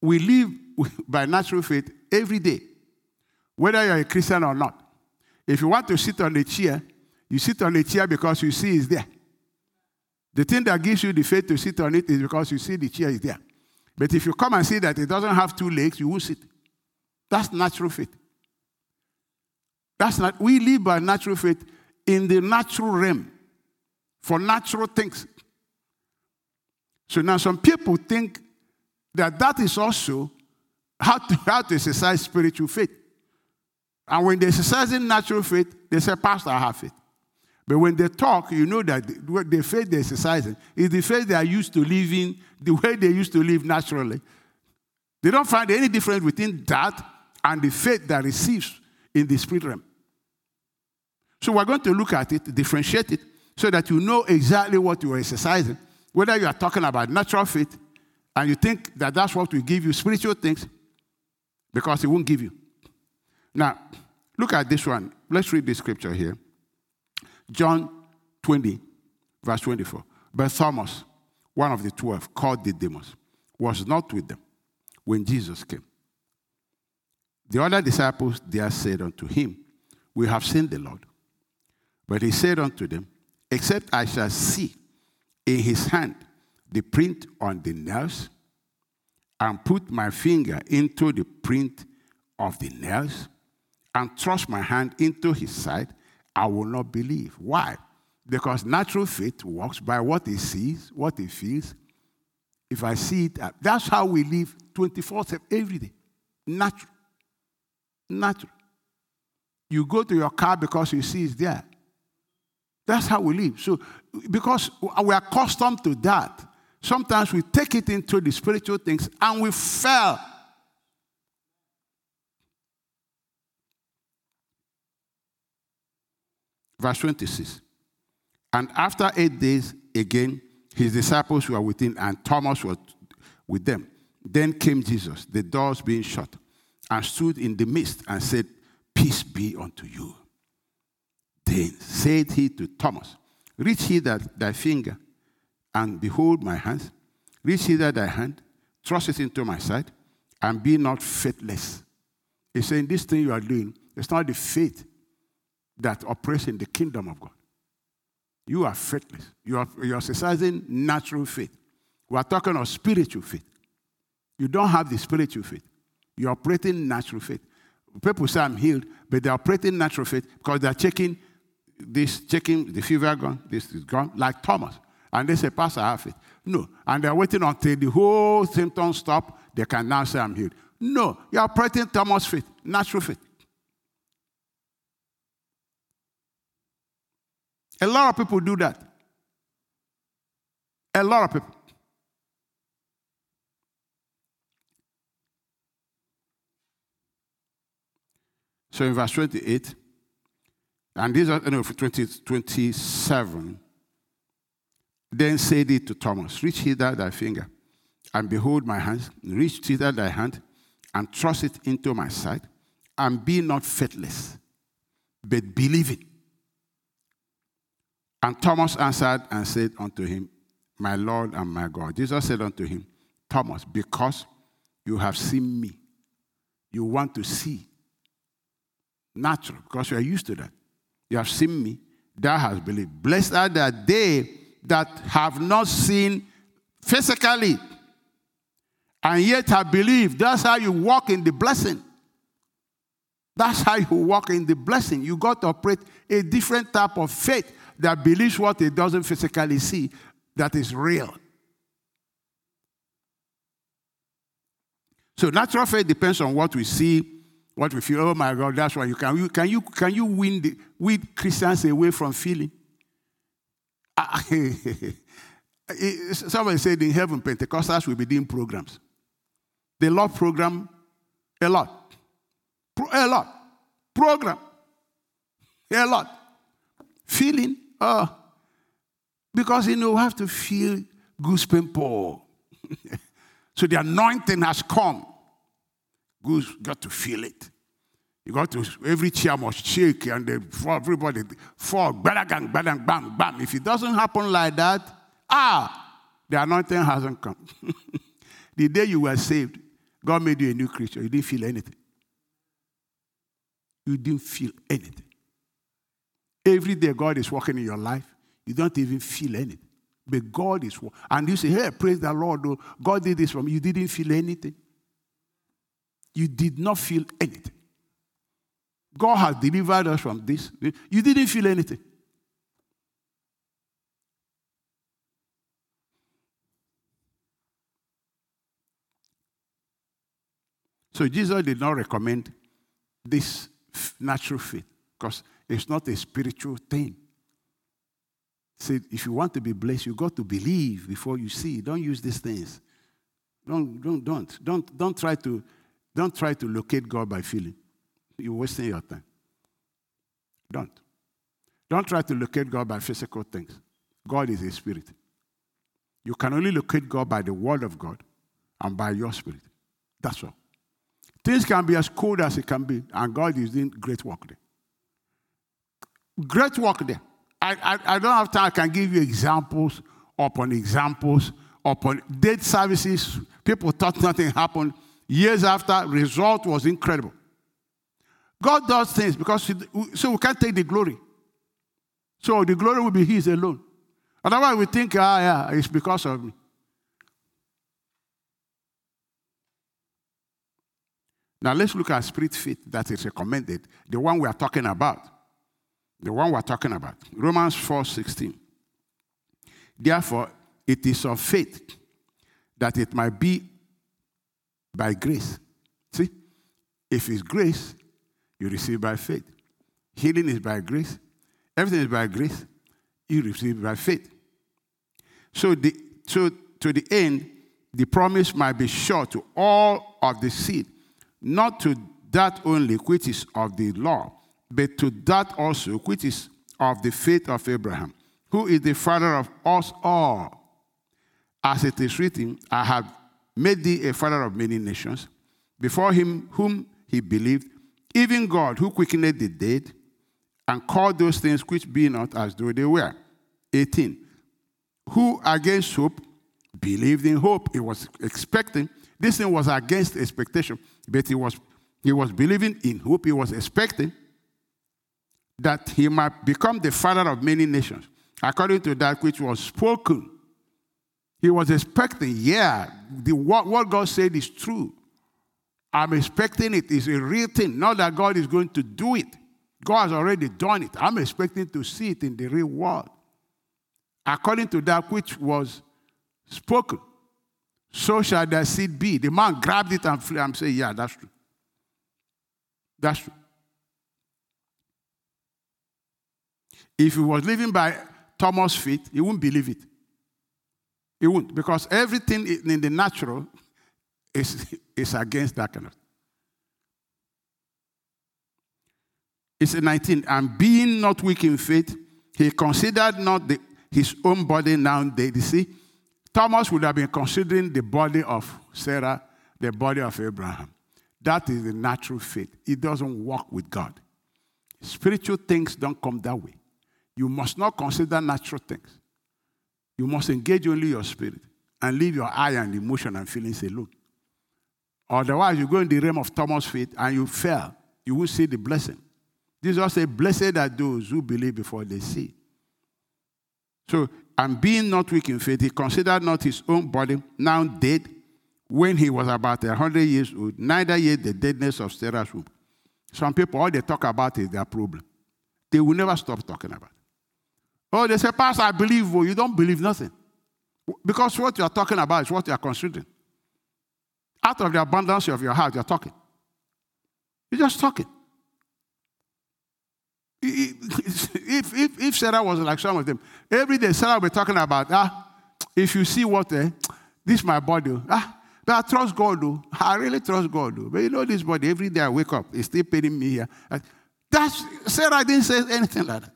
We live by natural faith every day, whether you're a Christian or not. If you want to sit on a chair, you sit on a chair because you see it's there. The thing that gives you the faith to sit on it is because you see the chair is there. But if you come and see that it doesn't have two legs, you won't sit. That's natural faith. That's not, we live by natural faith in the natural realm for natural things. So now some people think that that is also how to, how to exercise spiritual faith. And when they're exercising natural faith, they say, Pastor, I have faith. But when they talk, you know that the, the faith they're exercising is the faith they are used to living the way they used to live naturally. They don't find any difference between that and the faith that receives in the spirit realm. So we're going to look at it, differentiate it, so that you know exactly what you are exercising. Whether you are talking about natural faith and you think that that's what will give you spiritual things, because it won't give you. Now, look at this one. Let's read the scripture here. John 20, verse 24. But Thomas, one of the twelve, called Didymus, was not with them when Jesus came. The other disciples there said unto him, We have seen the Lord. But he said unto them, Except I shall see in his hand the print on the nails, and put my finger into the print of the nails, and thrust my hand into his side, I will not believe. Why? Because natural faith works by what he sees, what he feels. If I see it, that's how we live 24 7 every day. Natural. Natural. You go to your car because you see it's there. That's how we live. So, because we are accustomed to that, sometimes we take it into the spiritual things and we fail. Verse 26. And after eight days, again, his disciples were with him, and Thomas was with them. Then came Jesus, the doors being shut and stood in the midst and said, Peace be unto you. Then said he to Thomas, Reach hither thy finger, and behold my hands. Reach hither thy hand, thrust it into my side, and be not faithless. He's saying, This thing you are doing, it's not the faith that operates in the kingdom of God. You are faithless. You are, you are exercising natural faith. We are talking of spiritual faith. You don't have the spiritual faith. You're operating natural faith. People say I'm healed, but they're operating natural faith because they're checking this, checking the fever gone, this is gone, like Thomas. And they say, Pastor, I have faith. No. And they're waiting until the whole symptoms stop, they can now say I'm healed. No. You're operating Thomas' faith, natural faith. A lot of people do that. A lot of people. So in verse 28, and this is no, 20, 27, then said it to Thomas, Reach hither thy finger, and behold my hands, reach hither thy hand, and thrust it into my side, and be not faithless, but believing. And Thomas answered and said unto him, My Lord and my God. Jesus said unto him, Thomas, because you have seen me, you want to see. Natural, because you are used to that. You have seen me, thou hast believed. Blessed are that they that have not seen physically and yet have believed. That's how you walk in the blessing. That's how you walk in the blessing. You got to operate a different type of faith that believes what it doesn't physically see, that is real. So natural faith depends on what we see, what we feel. Oh my God, that's why you can. You, can you can you win the, win Christians away from feeling? Somebody said in heaven, Pentecostals will be doing programs. They love program a lot. Pro- a lot. Program. A lot. Feeling. Uh, because you know, you have to feel goosebumps. so the anointing has come. Goose got to feel it. You got to, every chair must shake and for everybody fall, bang, bang, bang, bam. If it doesn't happen like that, ah, the anointing hasn't come. the day you were saved, God made you a new creature. You didn't feel anything. You didn't feel anything. Every day God is working in your life, you don't even feel anything. But God is, and you say, hey, praise the Lord, oh, God did this for me. You didn't feel anything. You did not feel anything. God has delivered us from this. You didn't feel anything. So Jesus did not recommend this natural faith because it's not a spiritual thing. Said, if you want to be blessed, you got to believe before you see. Don't use these things. Don't, don't, don't, don't, don't try to, don't try to locate God by feeling. You're wasting your time. Don't. Don't try to locate God by physical things. God is a spirit. You can only locate God by the word of God and by your spirit. That's all. Things can be as cold as it can be, and God is doing great work there. Great work there. I, I, I don't have time. I can give you examples upon examples upon dead services. People thought nothing happened. Years after, result was incredible. God does things because so we can't take the glory. So the glory will be His alone. Otherwise, we think, ah, yeah, it's because of me. Now let's look at spirit faith that is recommended, the one we are talking about. The one we are talking about. Romans 4 16. Therefore, it is of faith that it might be by grace. See? If it's grace, you receive by faith. Healing is by grace. Everything is by grace. You receive by faith. So, the, so to the end, the promise might be sure to all of the seed, not to that only which is of the law, but to that also which is of the faith of Abraham, who is the father of us all. As it is written, I have made thee a father of many nations, before him whom he believed, even God who quickened the dead and called those things which be not as though they were. 18. Who against hope believed in hope. He was expecting. This thing was against expectation, but he was, he was believing in hope. He was expecting that he might become the father of many nations, according to that which was spoken. He was expecting, yeah, the, what, what God said is true. I'm expecting it is a real thing, not that God is going to do it. God has already done it. I'm expecting to see it in the real world. According to that which was spoken, so shall the seed be. The man grabbed it and flew. I'm saying, yeah, that's true. That's true. If he was living by Thomas' faith, he wouldn't believe it. He wouldn't, because everything in the natural is, is against that kind of. It's 19. And being not weak in faith, he considered not the, his own body now dead. You see, Thomas would have been considering the body of Sarah, the body of Abraham. That is the natural faith. It doesn't work with God. Spiritual things don't come that way. You must not consider natural things. You must engage only your spirit and leave your eye and emotion and feelings alone. Otherwise, you go in the realm of Thomas' faith and you fail. You will see the blessing. Jesus said, Blessed are those who believe before they see. So, and being not weak in faith, he considered not his own body now dead when he was about a hundred years old, neither yet the deadness of Sarah's womb. Some people, all they talk about is their problem. They will never stop talking about it. Oh, they say, Pastor, I believe. Well, you don't believe nothing. Because what you're talking about is what you're considering. Out of the abundance of your heart, you're talking. You're just talking. If, if, if Sarah was like some of them, every day Sarah will be talking about, ah, if you see what, eh, this is my body. Ah, but I trust God, though. I really trust God, though. But you know, this body, every day I wake up, it's still paying me here. That's, Sarah didn't say anything like that.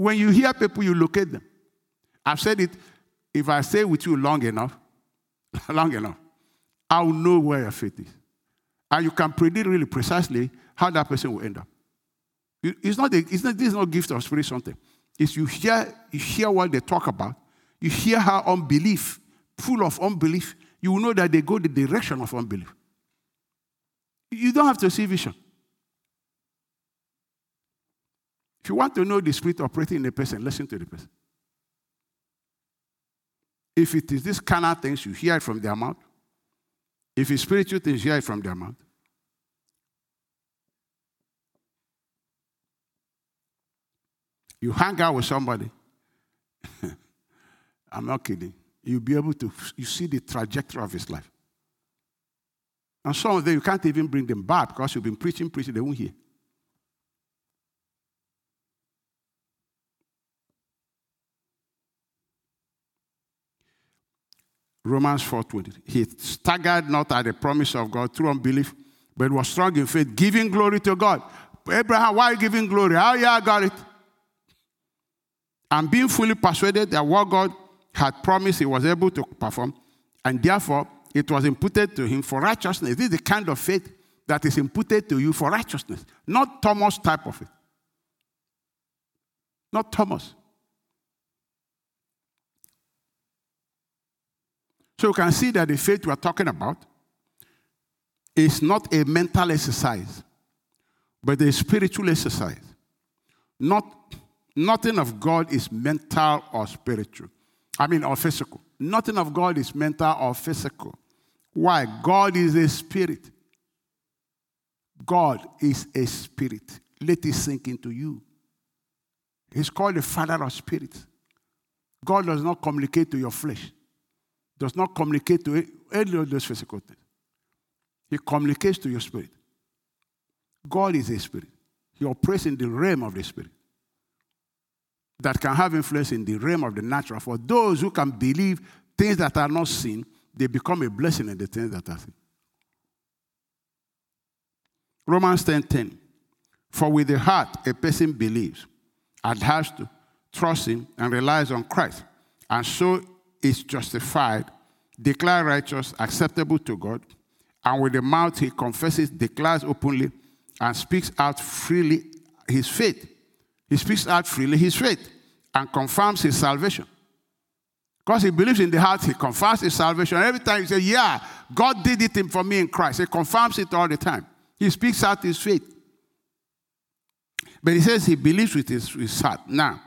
When you hear people, you look at them. I've said it, if I stay with you long enough, long enough, I will know where your faith is. And you can predict really precisely how that person will end up. It's not, a, it's not this is not gift of spirit something. It's you hear, you hear what they talk about, you hear how unbelief, full of unbelief, you will know that they go the direction of unbelief. You don't have to see vision. If you want to know the spirit operating in a person, listen to the person. If it is this carnal things, you hear it from their mouth. If it's spiritual things, you hear it from their mouth. You hang out with somebody. I'm not kidding. You'll be able to you see the trajectory of his life. And some of them you can't even bring them back because you've been preaching, preaching, they won't hear. Romans 4:20. He staggered not at the promise of God through unbelief, but was strong in faith, giving glory to God. Abraham, why are you giving glory? How yeah, I got it. And being fully persuaded that what God had promised he was able to perform, and therefore it was imputed to him for righteousness. This is the kind of faith that is imputed to you for righteousness, not Thomas type of it. Not Thomas. So you can see that the faith we are talking about is not a mental exercise, but a spiritual exercise. Not, nothing of God is mental or spiritual. I mean, or physical. Nothing of God is mental or physical. Why? God is a spirit. God is a spirit. Let it sink into you. He's called the Father of spirits. God does not communicate to your flesh does not communicate to any of those physical things. He communicates to your spirit. God is a spirit. He operates in the realm of the spirit that can have influence in the realm of the natural. For those who can believe things that are not seen, they become a blessing in the things that are seen. Romans 10 10. For with the heart a person believes and has to trust him and relies on Christ, and so is justified, declared righteous, acceptable to God, and with the mouth he confesses, declares openly, and speaks out freely his faith. He speaks out freely his faith and confirms his salvation. Because he believes in the heart, he confirms his salvation. Every time he says, Yeah, God did it for me in Christ, he confirms it all the time. He speaks out his faith. But he says he believes with his, his heart. Now,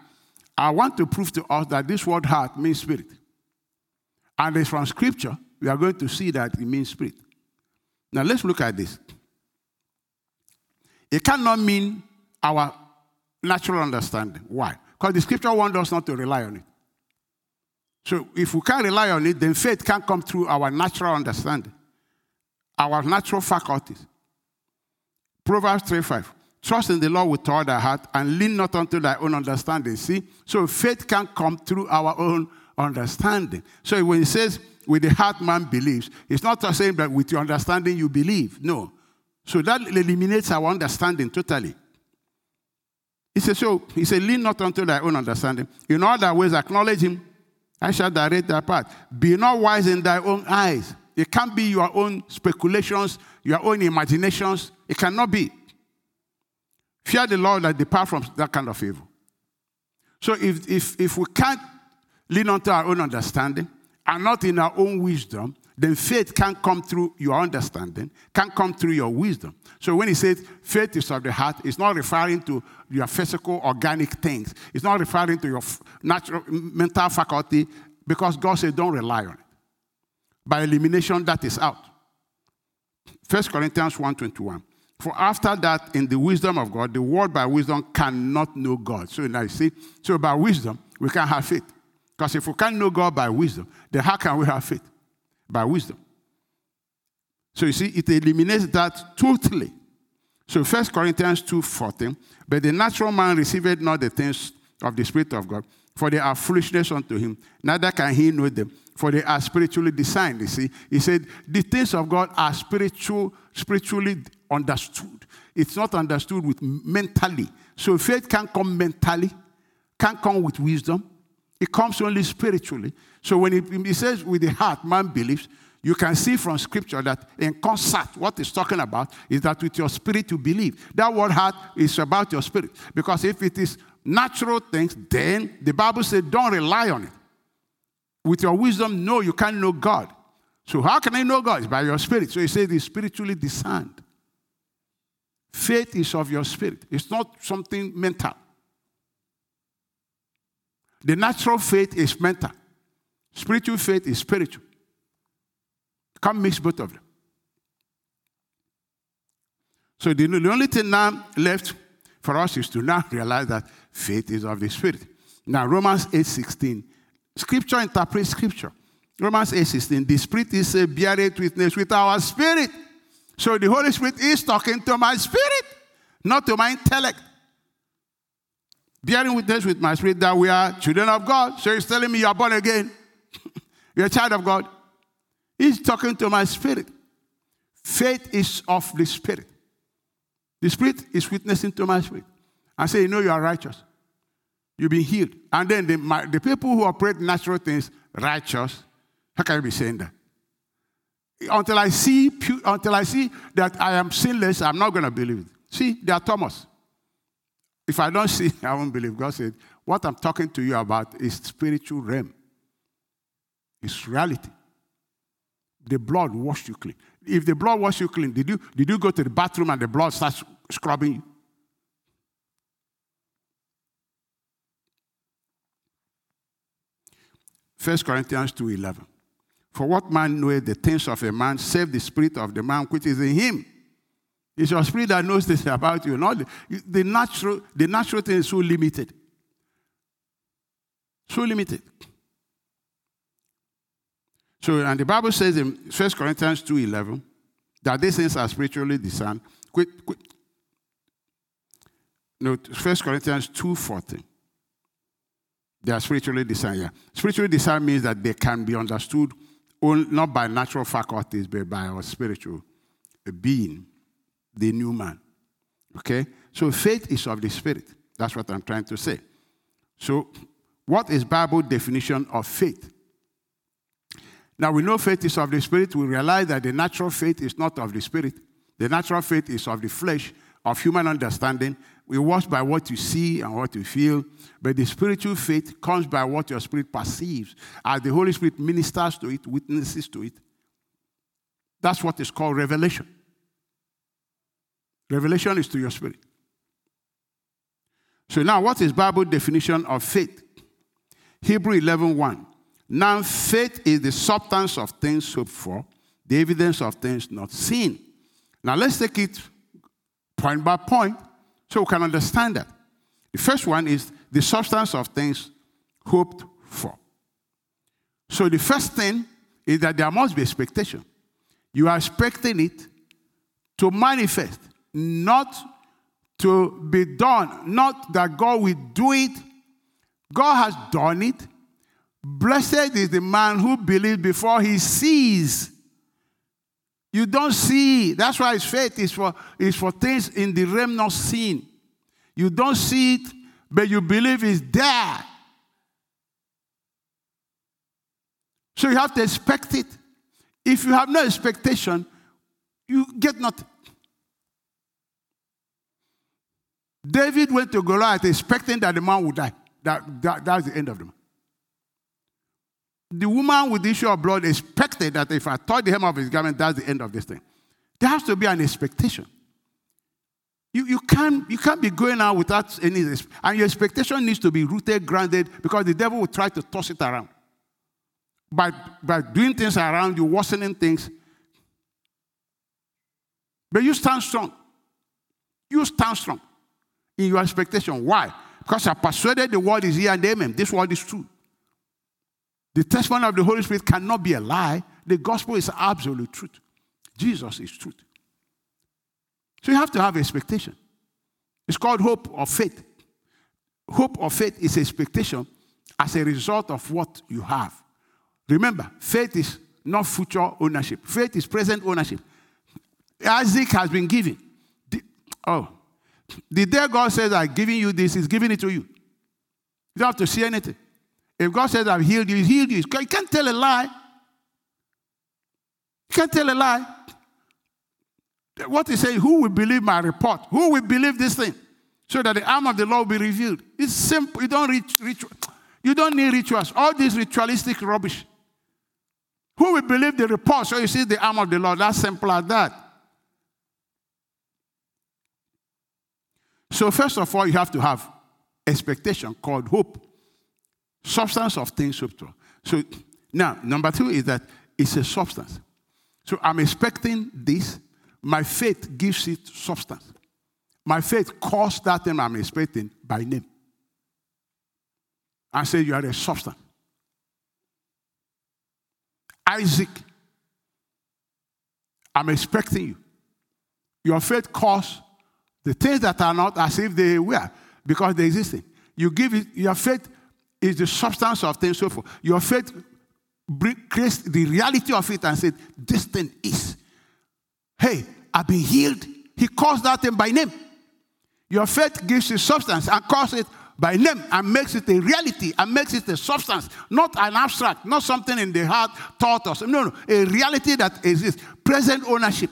I want to prove to us that this word heart means spirit. And it's from scripture, we are going to see that it means spirit. Now let's look at this. It cannot mean our natural understanding. Why? Because the scripture wants us not to rely on it. So if we can't rely on it, then faith can't come through our natural understanding, our natural faculties. Proverbs 3 5. Trust in the Lord with all thy heart and lean not unto thy own understanding. See? So faith can't come through our own understanding. So when he says, with the heart man believes, it's not saying that with your understanding you believe. No. So that eliminates our understanding totally. He says, So he said, lean not unto thy own understanding. In all thy ways acknowledge him. I shall direct thy path. Be not wise in thy own eyes. It can't be your own speculations, your own imaginations. It cannot be. Fear the Lord and depart from that kind of evil. So if, if, if we can't lean onto our own understanding and not in our own wisdom, then faith can't come through your understanding, can't come through your wisdom. So when he says faith is of the heart, it's not referring to your physical, organic things. It's not referring to your natural mental faculty because God said don't rely on it. By elimination, that is out. 1 Corinthians 1.21. For after that, in the wisdom of God, the world by wisdom cannot know God. So now you see, so by wisdom, we can have faith. Because if we can't know God by wisdom, then how can we have faith? by wisdom. So you see, it eliminates that totally. So 1 Corinthians 2:14, but the natural man received not the things of the Spirit of God, for they are foolishness unto him, neither can he know them, for they are spiritually discerned. You see, he said the things of God are spiritual, spiritually understood. It's not understood with mentally. So faith can't come mentally, can't come with wisdom, it comes only spiritually. So when he, says with the heart man believes, you can see from scripture that in concert, what he's talking about is that with your spirit you believe. That word heart is about your spirit. Because if it is natural things, then the Bible says don't rely on it. With your wisdom, no, you can't know God. So how can I know God? It's by your spirit. So he says it's spiritually discerned. Faith is of your spirit. It's not something mental. The natural faith is mental, spiritual faith is spiritual. Can't mix both of them. So the, the only thing now left for us is to now realize that faith is of the Spirit. Now, Romans 8 16. Scripture interprets Scripture. Romans 8 16. The Spirit is a bearing witness with our spirit. So the Holy Spirit is talking to my spirit, not to my intellect bearing witness with my spirit that we are children of God. So he's telling me you are born again. You're a child of God. He's talking to my spirit. Faith is of the spirit. The spirit is witnessing to my spirit. I say, you know, you are righteous. You've been healed. And then the, my, the people who operate natural things, righteous, how can you be saying that? Until I see, until I see that I am sinless, I'm not going to believe it. See, they are Thomas. If I don't see, I won't believe. God said, What I'm talking to you about is spiritual realm, it's reality. The blood washed you clean. If the blood washed you clean, did you, did you go to the bathroom and the blood starts scrubbing you? First Corinthians 2.11. For what man knoweth the things of a man, save the spirit of the man which is in him? It's your spirit that knows this about you. Not the, the natural, the natural thing is so limited. So limited. So, and the Bible says in 1 Corinthians 2.11 that these things are spiritually discerned. Quick, quick. No, 1 Corinthians 2.14. They are spiritually discerned, yeah. Spiritually discerned means that they can be understood not by natural faculties, but by our spiritual being the new man. Okay? So faith is of the spirit. That's what I'm trying to say. So, what is Bible definition of faith? Now we know faith is of the spirit. We realize that the natural faith is not of the spirit. The natural faith is of the flesh, of human understanding. We watch by what you see and what you feel. But the spiritual faith comes by what your spirit perceives. As the Holy Spirit ministers to it, witnesses to it. That's what is called revelation. Revelation is to your spirit. So now, what is Bible definition of faith? Hebrew 11 1. Now, faith is the substance of things hoped for, the evidence of things not seen. Now, let's take it point by point so we can understand that. The first one is the substance of things hoped for. So, the first thing is that there must be expectation. You are expecting it to manifest not to be done, not that God will do it. God has done it. Blessed is the man who believes before he sees. You don't see. That's why his faith is for, is for things in the realm not seen. You don't see it, but you believe it's there. So you have to expect it. If you have no expectation, you get nothing. David went to Goliath expecting that the man would die. That, that, that's the end of the man. The woman with the issue of blood expected that if I touch the hem of his garment, that's the end of this thing. There has to be an expectation. You, you, can't, you can't be going out without any, and your expectation needs to be rooted, grounded, because the devil will try to toss it around. By, by doing things around you, worsening things. But you stand strong. You stand strong in your expectation. Why? Because I persuaded the world is here and amen. This word is true. The testimony of the Holy Spirit cannot be a lie. The gospel is absolute truth. Jesus is truth. So you have to have expectation. It's called hope or faith. Hope or faith is expectation as a result of what you have. Remember, faith is not future ownership, faith is present ownership. Isaac has been given. The, oh, the day God says, I'm giving you this, He's giving it to you. You don't have to see anything. If God says, I've healed you, He's healed you. You can't tell a lie. You can't tell a lie. What He saying, who will believe my report? Who will believe this thing? So that the arm of the Lord will be revealed. It's simple. You don't, reach, ritual. you don't need rituals. All this ritualistic rubbish. Who will believe the report? So you see the arm of the Lord. That's simple as that. So, first of all, you have to have expectation called hope. Substance of things hoped for. So, now, number two is that it's a substance. So, I'm expecting this. My faith gives it substance. My faith calls that thing I'm expecting by name. I say, You are a substance. Isaac, I'm expecting you. Your faith calls the things that are not as if they were, because they exist. You give it, your faith is the substance of things so forth. Your faith creates the reality of it and said, This thing is. Hey, I've been healed. He calls that thing by name. Your faith gives it substance and calls it by name and makes it a reality and makes it a substance, not an abstract, not something in the heart, thought, or something. No, no, a reality that exists. Present ownership.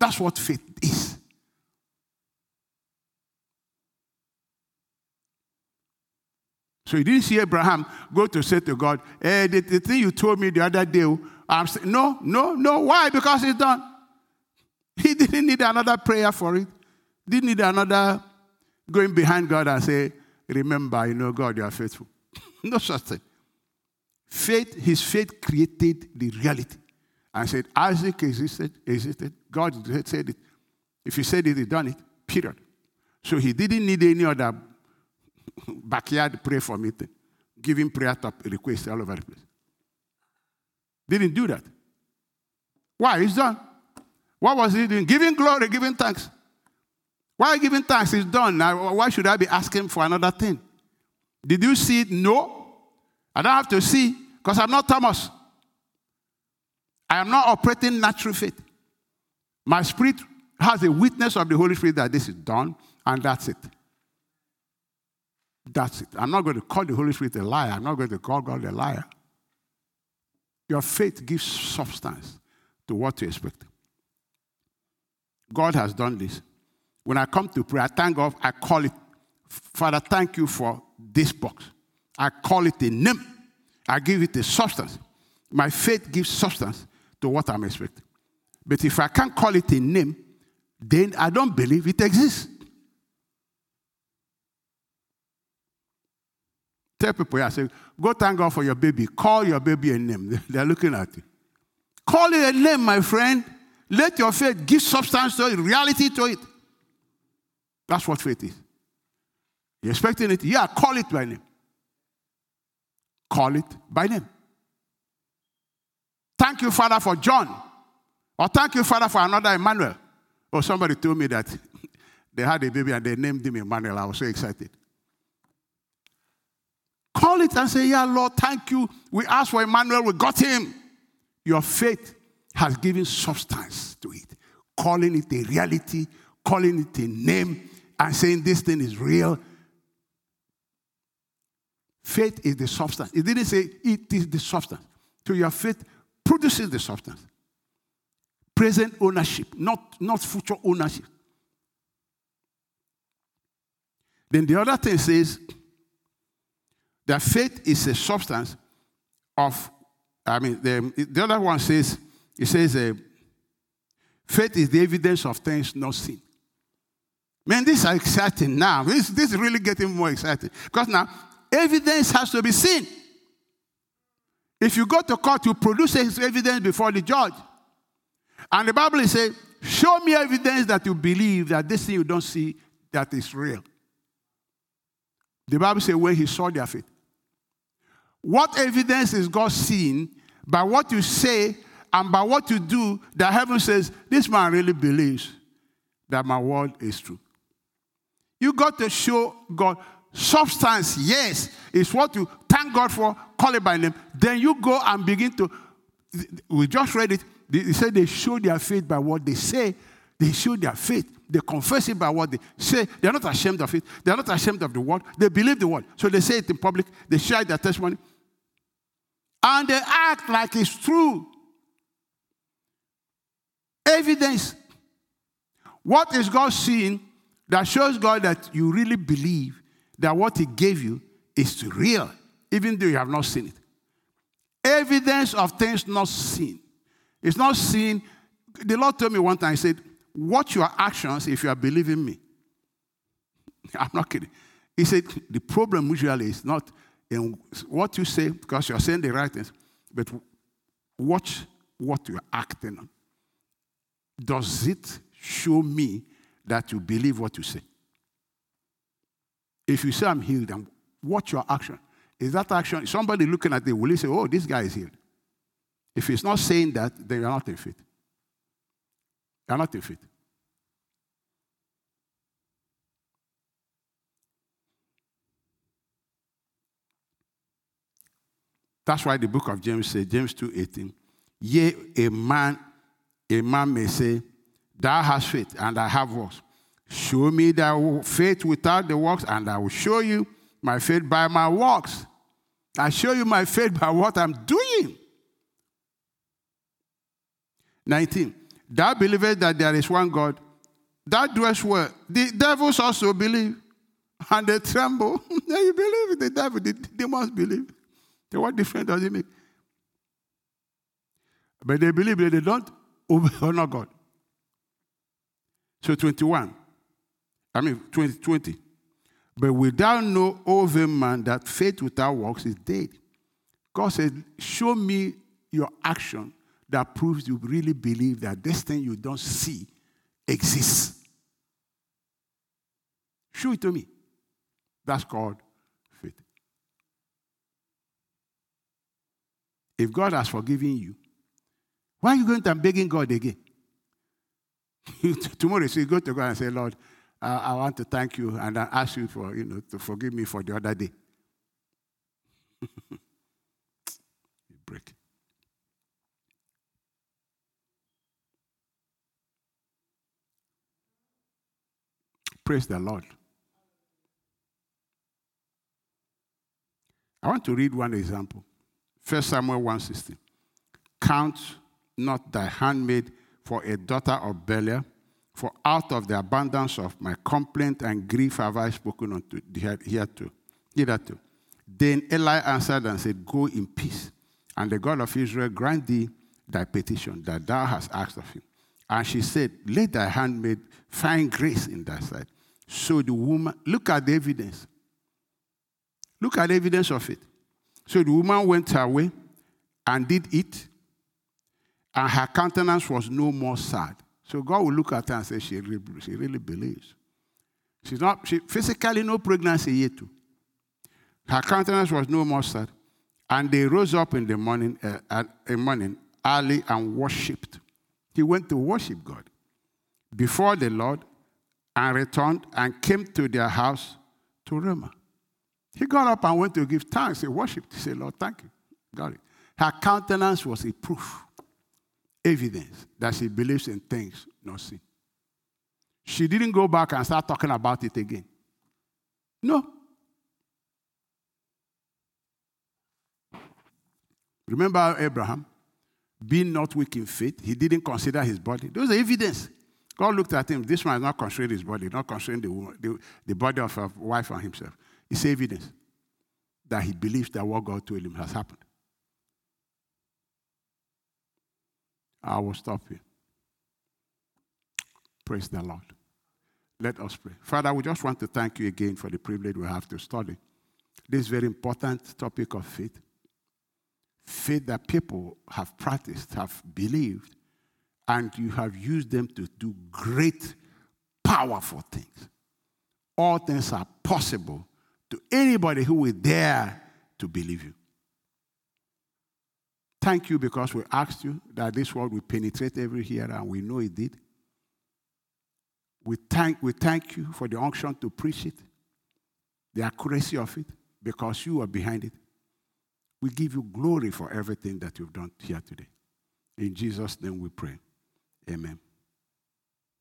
That's what faith is. So you didn't see Abraham go to say to God, eh, the, the thing you told me the other day, I'm saying, no, no, no. Why? Because it's done. He didn't need another prayer for it. Didn't need another going behind God and say, remember, you know, God, you are faithful. no such thing. Faith, his faith created the reality and said, Isaac existed, existed. God said it. If he said it, he done it. Period. So he didn't need any other backyard prayer for me, giving prayer top requests all over the place. Didn't do that. Why? It's done. What was he doing? Giving glory, giving thanks. Why giving thanks? It's done. Now, why should I be asking for another thing? Did you see it? No. I don't have to see because I'm not Thomas. I am not operating natural faith. My spirit has a witness of the Holy Spirit that this is done, and that's it. That's it. I'm not going to call the Holy Spirit a liar. I'm not going to call God a liar. Your faith gives substance to what you expect. God has done this. When I come to pray, I thank God, I call it, Father, thank you for this box. I call it a name. I give it a substance. My faith gives substance to what I'm expecting. But if I can't call it a name, then I don't believe it exists. Tell people, I say, go thank God for your baby. Call your baby a name. They're looking at you. Call it a name, my friend. Let your faith give substance to it, reality to it. That's what faith is. You're expecting it? Yeah, call it by name. Call it by name. Thank you, Father, for John. Or thank you, Father, for another Emmanuel. Oh, somebody told me that they had a baby and they named him Emmanuel. I was so excited. Call it and say, Yeah, Lord, thank you. We asked for Emmanuel, we got him. Your faith has given substance to it, calling it a reality, calling it a name, and saying this thing is real. Faith is the substance. It didn't say it is the substance. So your faith produces the substance. Present ownership, not, not future ownership. Then the other thing says that faith is a substance of, I mean, the, the other one says, it says, uh, faith is the evidence of things not seen. Man, this is exciting now. This, this is really getting more exciting. Because now, evidence has to be seen. If you go to court, you produce evidence before the judge. And the Bible saying, show me evidence that you believe that this thing you don't see that is real. The Bible says when he saw their faith. What evidence is God seeing by what you say and by what you do that heaven says, this man really believes that my word is true? You got to show God substance, yes, is what you thank God for, call it by name. Then you go and begin to, we just read it. He said they show their faith by what they say. They show their faith. They confess it by what they say. They're not ashamed of it. They're not ashamed of the word. They believe the word. So they say it in public. They share their testimony. And they act like it's true. Evidence. What is God seeing that shows God that you really believe that what He gave you is real, even though you have not seen it? Evidence of things not seen. It's not seen. The Lord told me one time, He said, Watch your actions if you are believing me. I'm not kidding. He said, The problem usually is not in what you say, because you're saying the right things, but watch what you're acting on. Does it show me that you believe what you say? If you say I'm healed, and watch your action. Is that action, somebody looking at it, will he say, Oh, this guy is healed? If he's not saying that, then you're not in faith. You're not in faith. That's why the book of James says, James 2:18, yea, a man, a man may say, Thou hast faith, and I have works. Show me thy faith without the works, and I will show you my faith by my works. I show you my faith by what I'm doing. 19. Thou believest that there is one God. That doest well. The devils also believe, and they tremble. you believe the devil, the demons believe. So what difference does it make? But they believe that they don't honor God. So 21. I mean 20, 20. But without know, O man, that faith without works is dead. God said, Show me your action that proves you really believe that this thing you don't see exists. Show it to me. That's called faith. If God has forgiven you, why are you going to begging God again? Tomorrow, so you go to God and say, Lord, uh, I want to thank you and I ask you for, you know, to forgive me for the other day. you break. Praise the Lord. I want to read one example. 1 Samuel 1:16. Count not thy handmaid for a daughter of Belial, for out of the abundance of my complaint and grief have I spoken unto hereto. Hitherto. Then Eli answered and said, Go in peace, and the God of Israel grant thee thy petition that thou hast asked of him. And she said, Let thy handmaid find grace in thy sight. So the woman, look at the evidence. Look at the evidence of it. So the woman went her way and did it, and her countenance was no more sad. So God will look at her and say, She really, she really believes. She's not, she, physically, no pregnancy yet. Too. Her countenance was no more sad. And they rose up in the morning, uh, at, in morning early and worshipped. He went to worship God before the Lord and returned and came to their house to Ramah. He got up and went to give thanks. He worshiped. He said, Lord, thank you. Got it. Her countenance was a proof. evidence that she believes in things not seen. She didn't go back and start talking about it again. No. Remember Abraham? Being not weak in faith, he didn't consider his body. Those are evidence. God looked at him. This man is not considering his body, not considering the, woman, the, the body of a wife and himself. It's evidence that he believes that what God told him has happened. I will stop here. Praise the Lord. Let us pray. Father, we just want to thank you again for the privilege we have to study this very important topic of faith. Faith that people have practiced, have believed, and you have used them to do great, powerful things. All things are possible to anybody who will dare to believe you. Thank you because we asked you that this word will penetrate every here, and we know it did. We thank, we thank you for the unction to preach it, the accuracy of it, because you are behind it. We give you glory for everything that you've done here today. In Jesus' name we pray. Amen.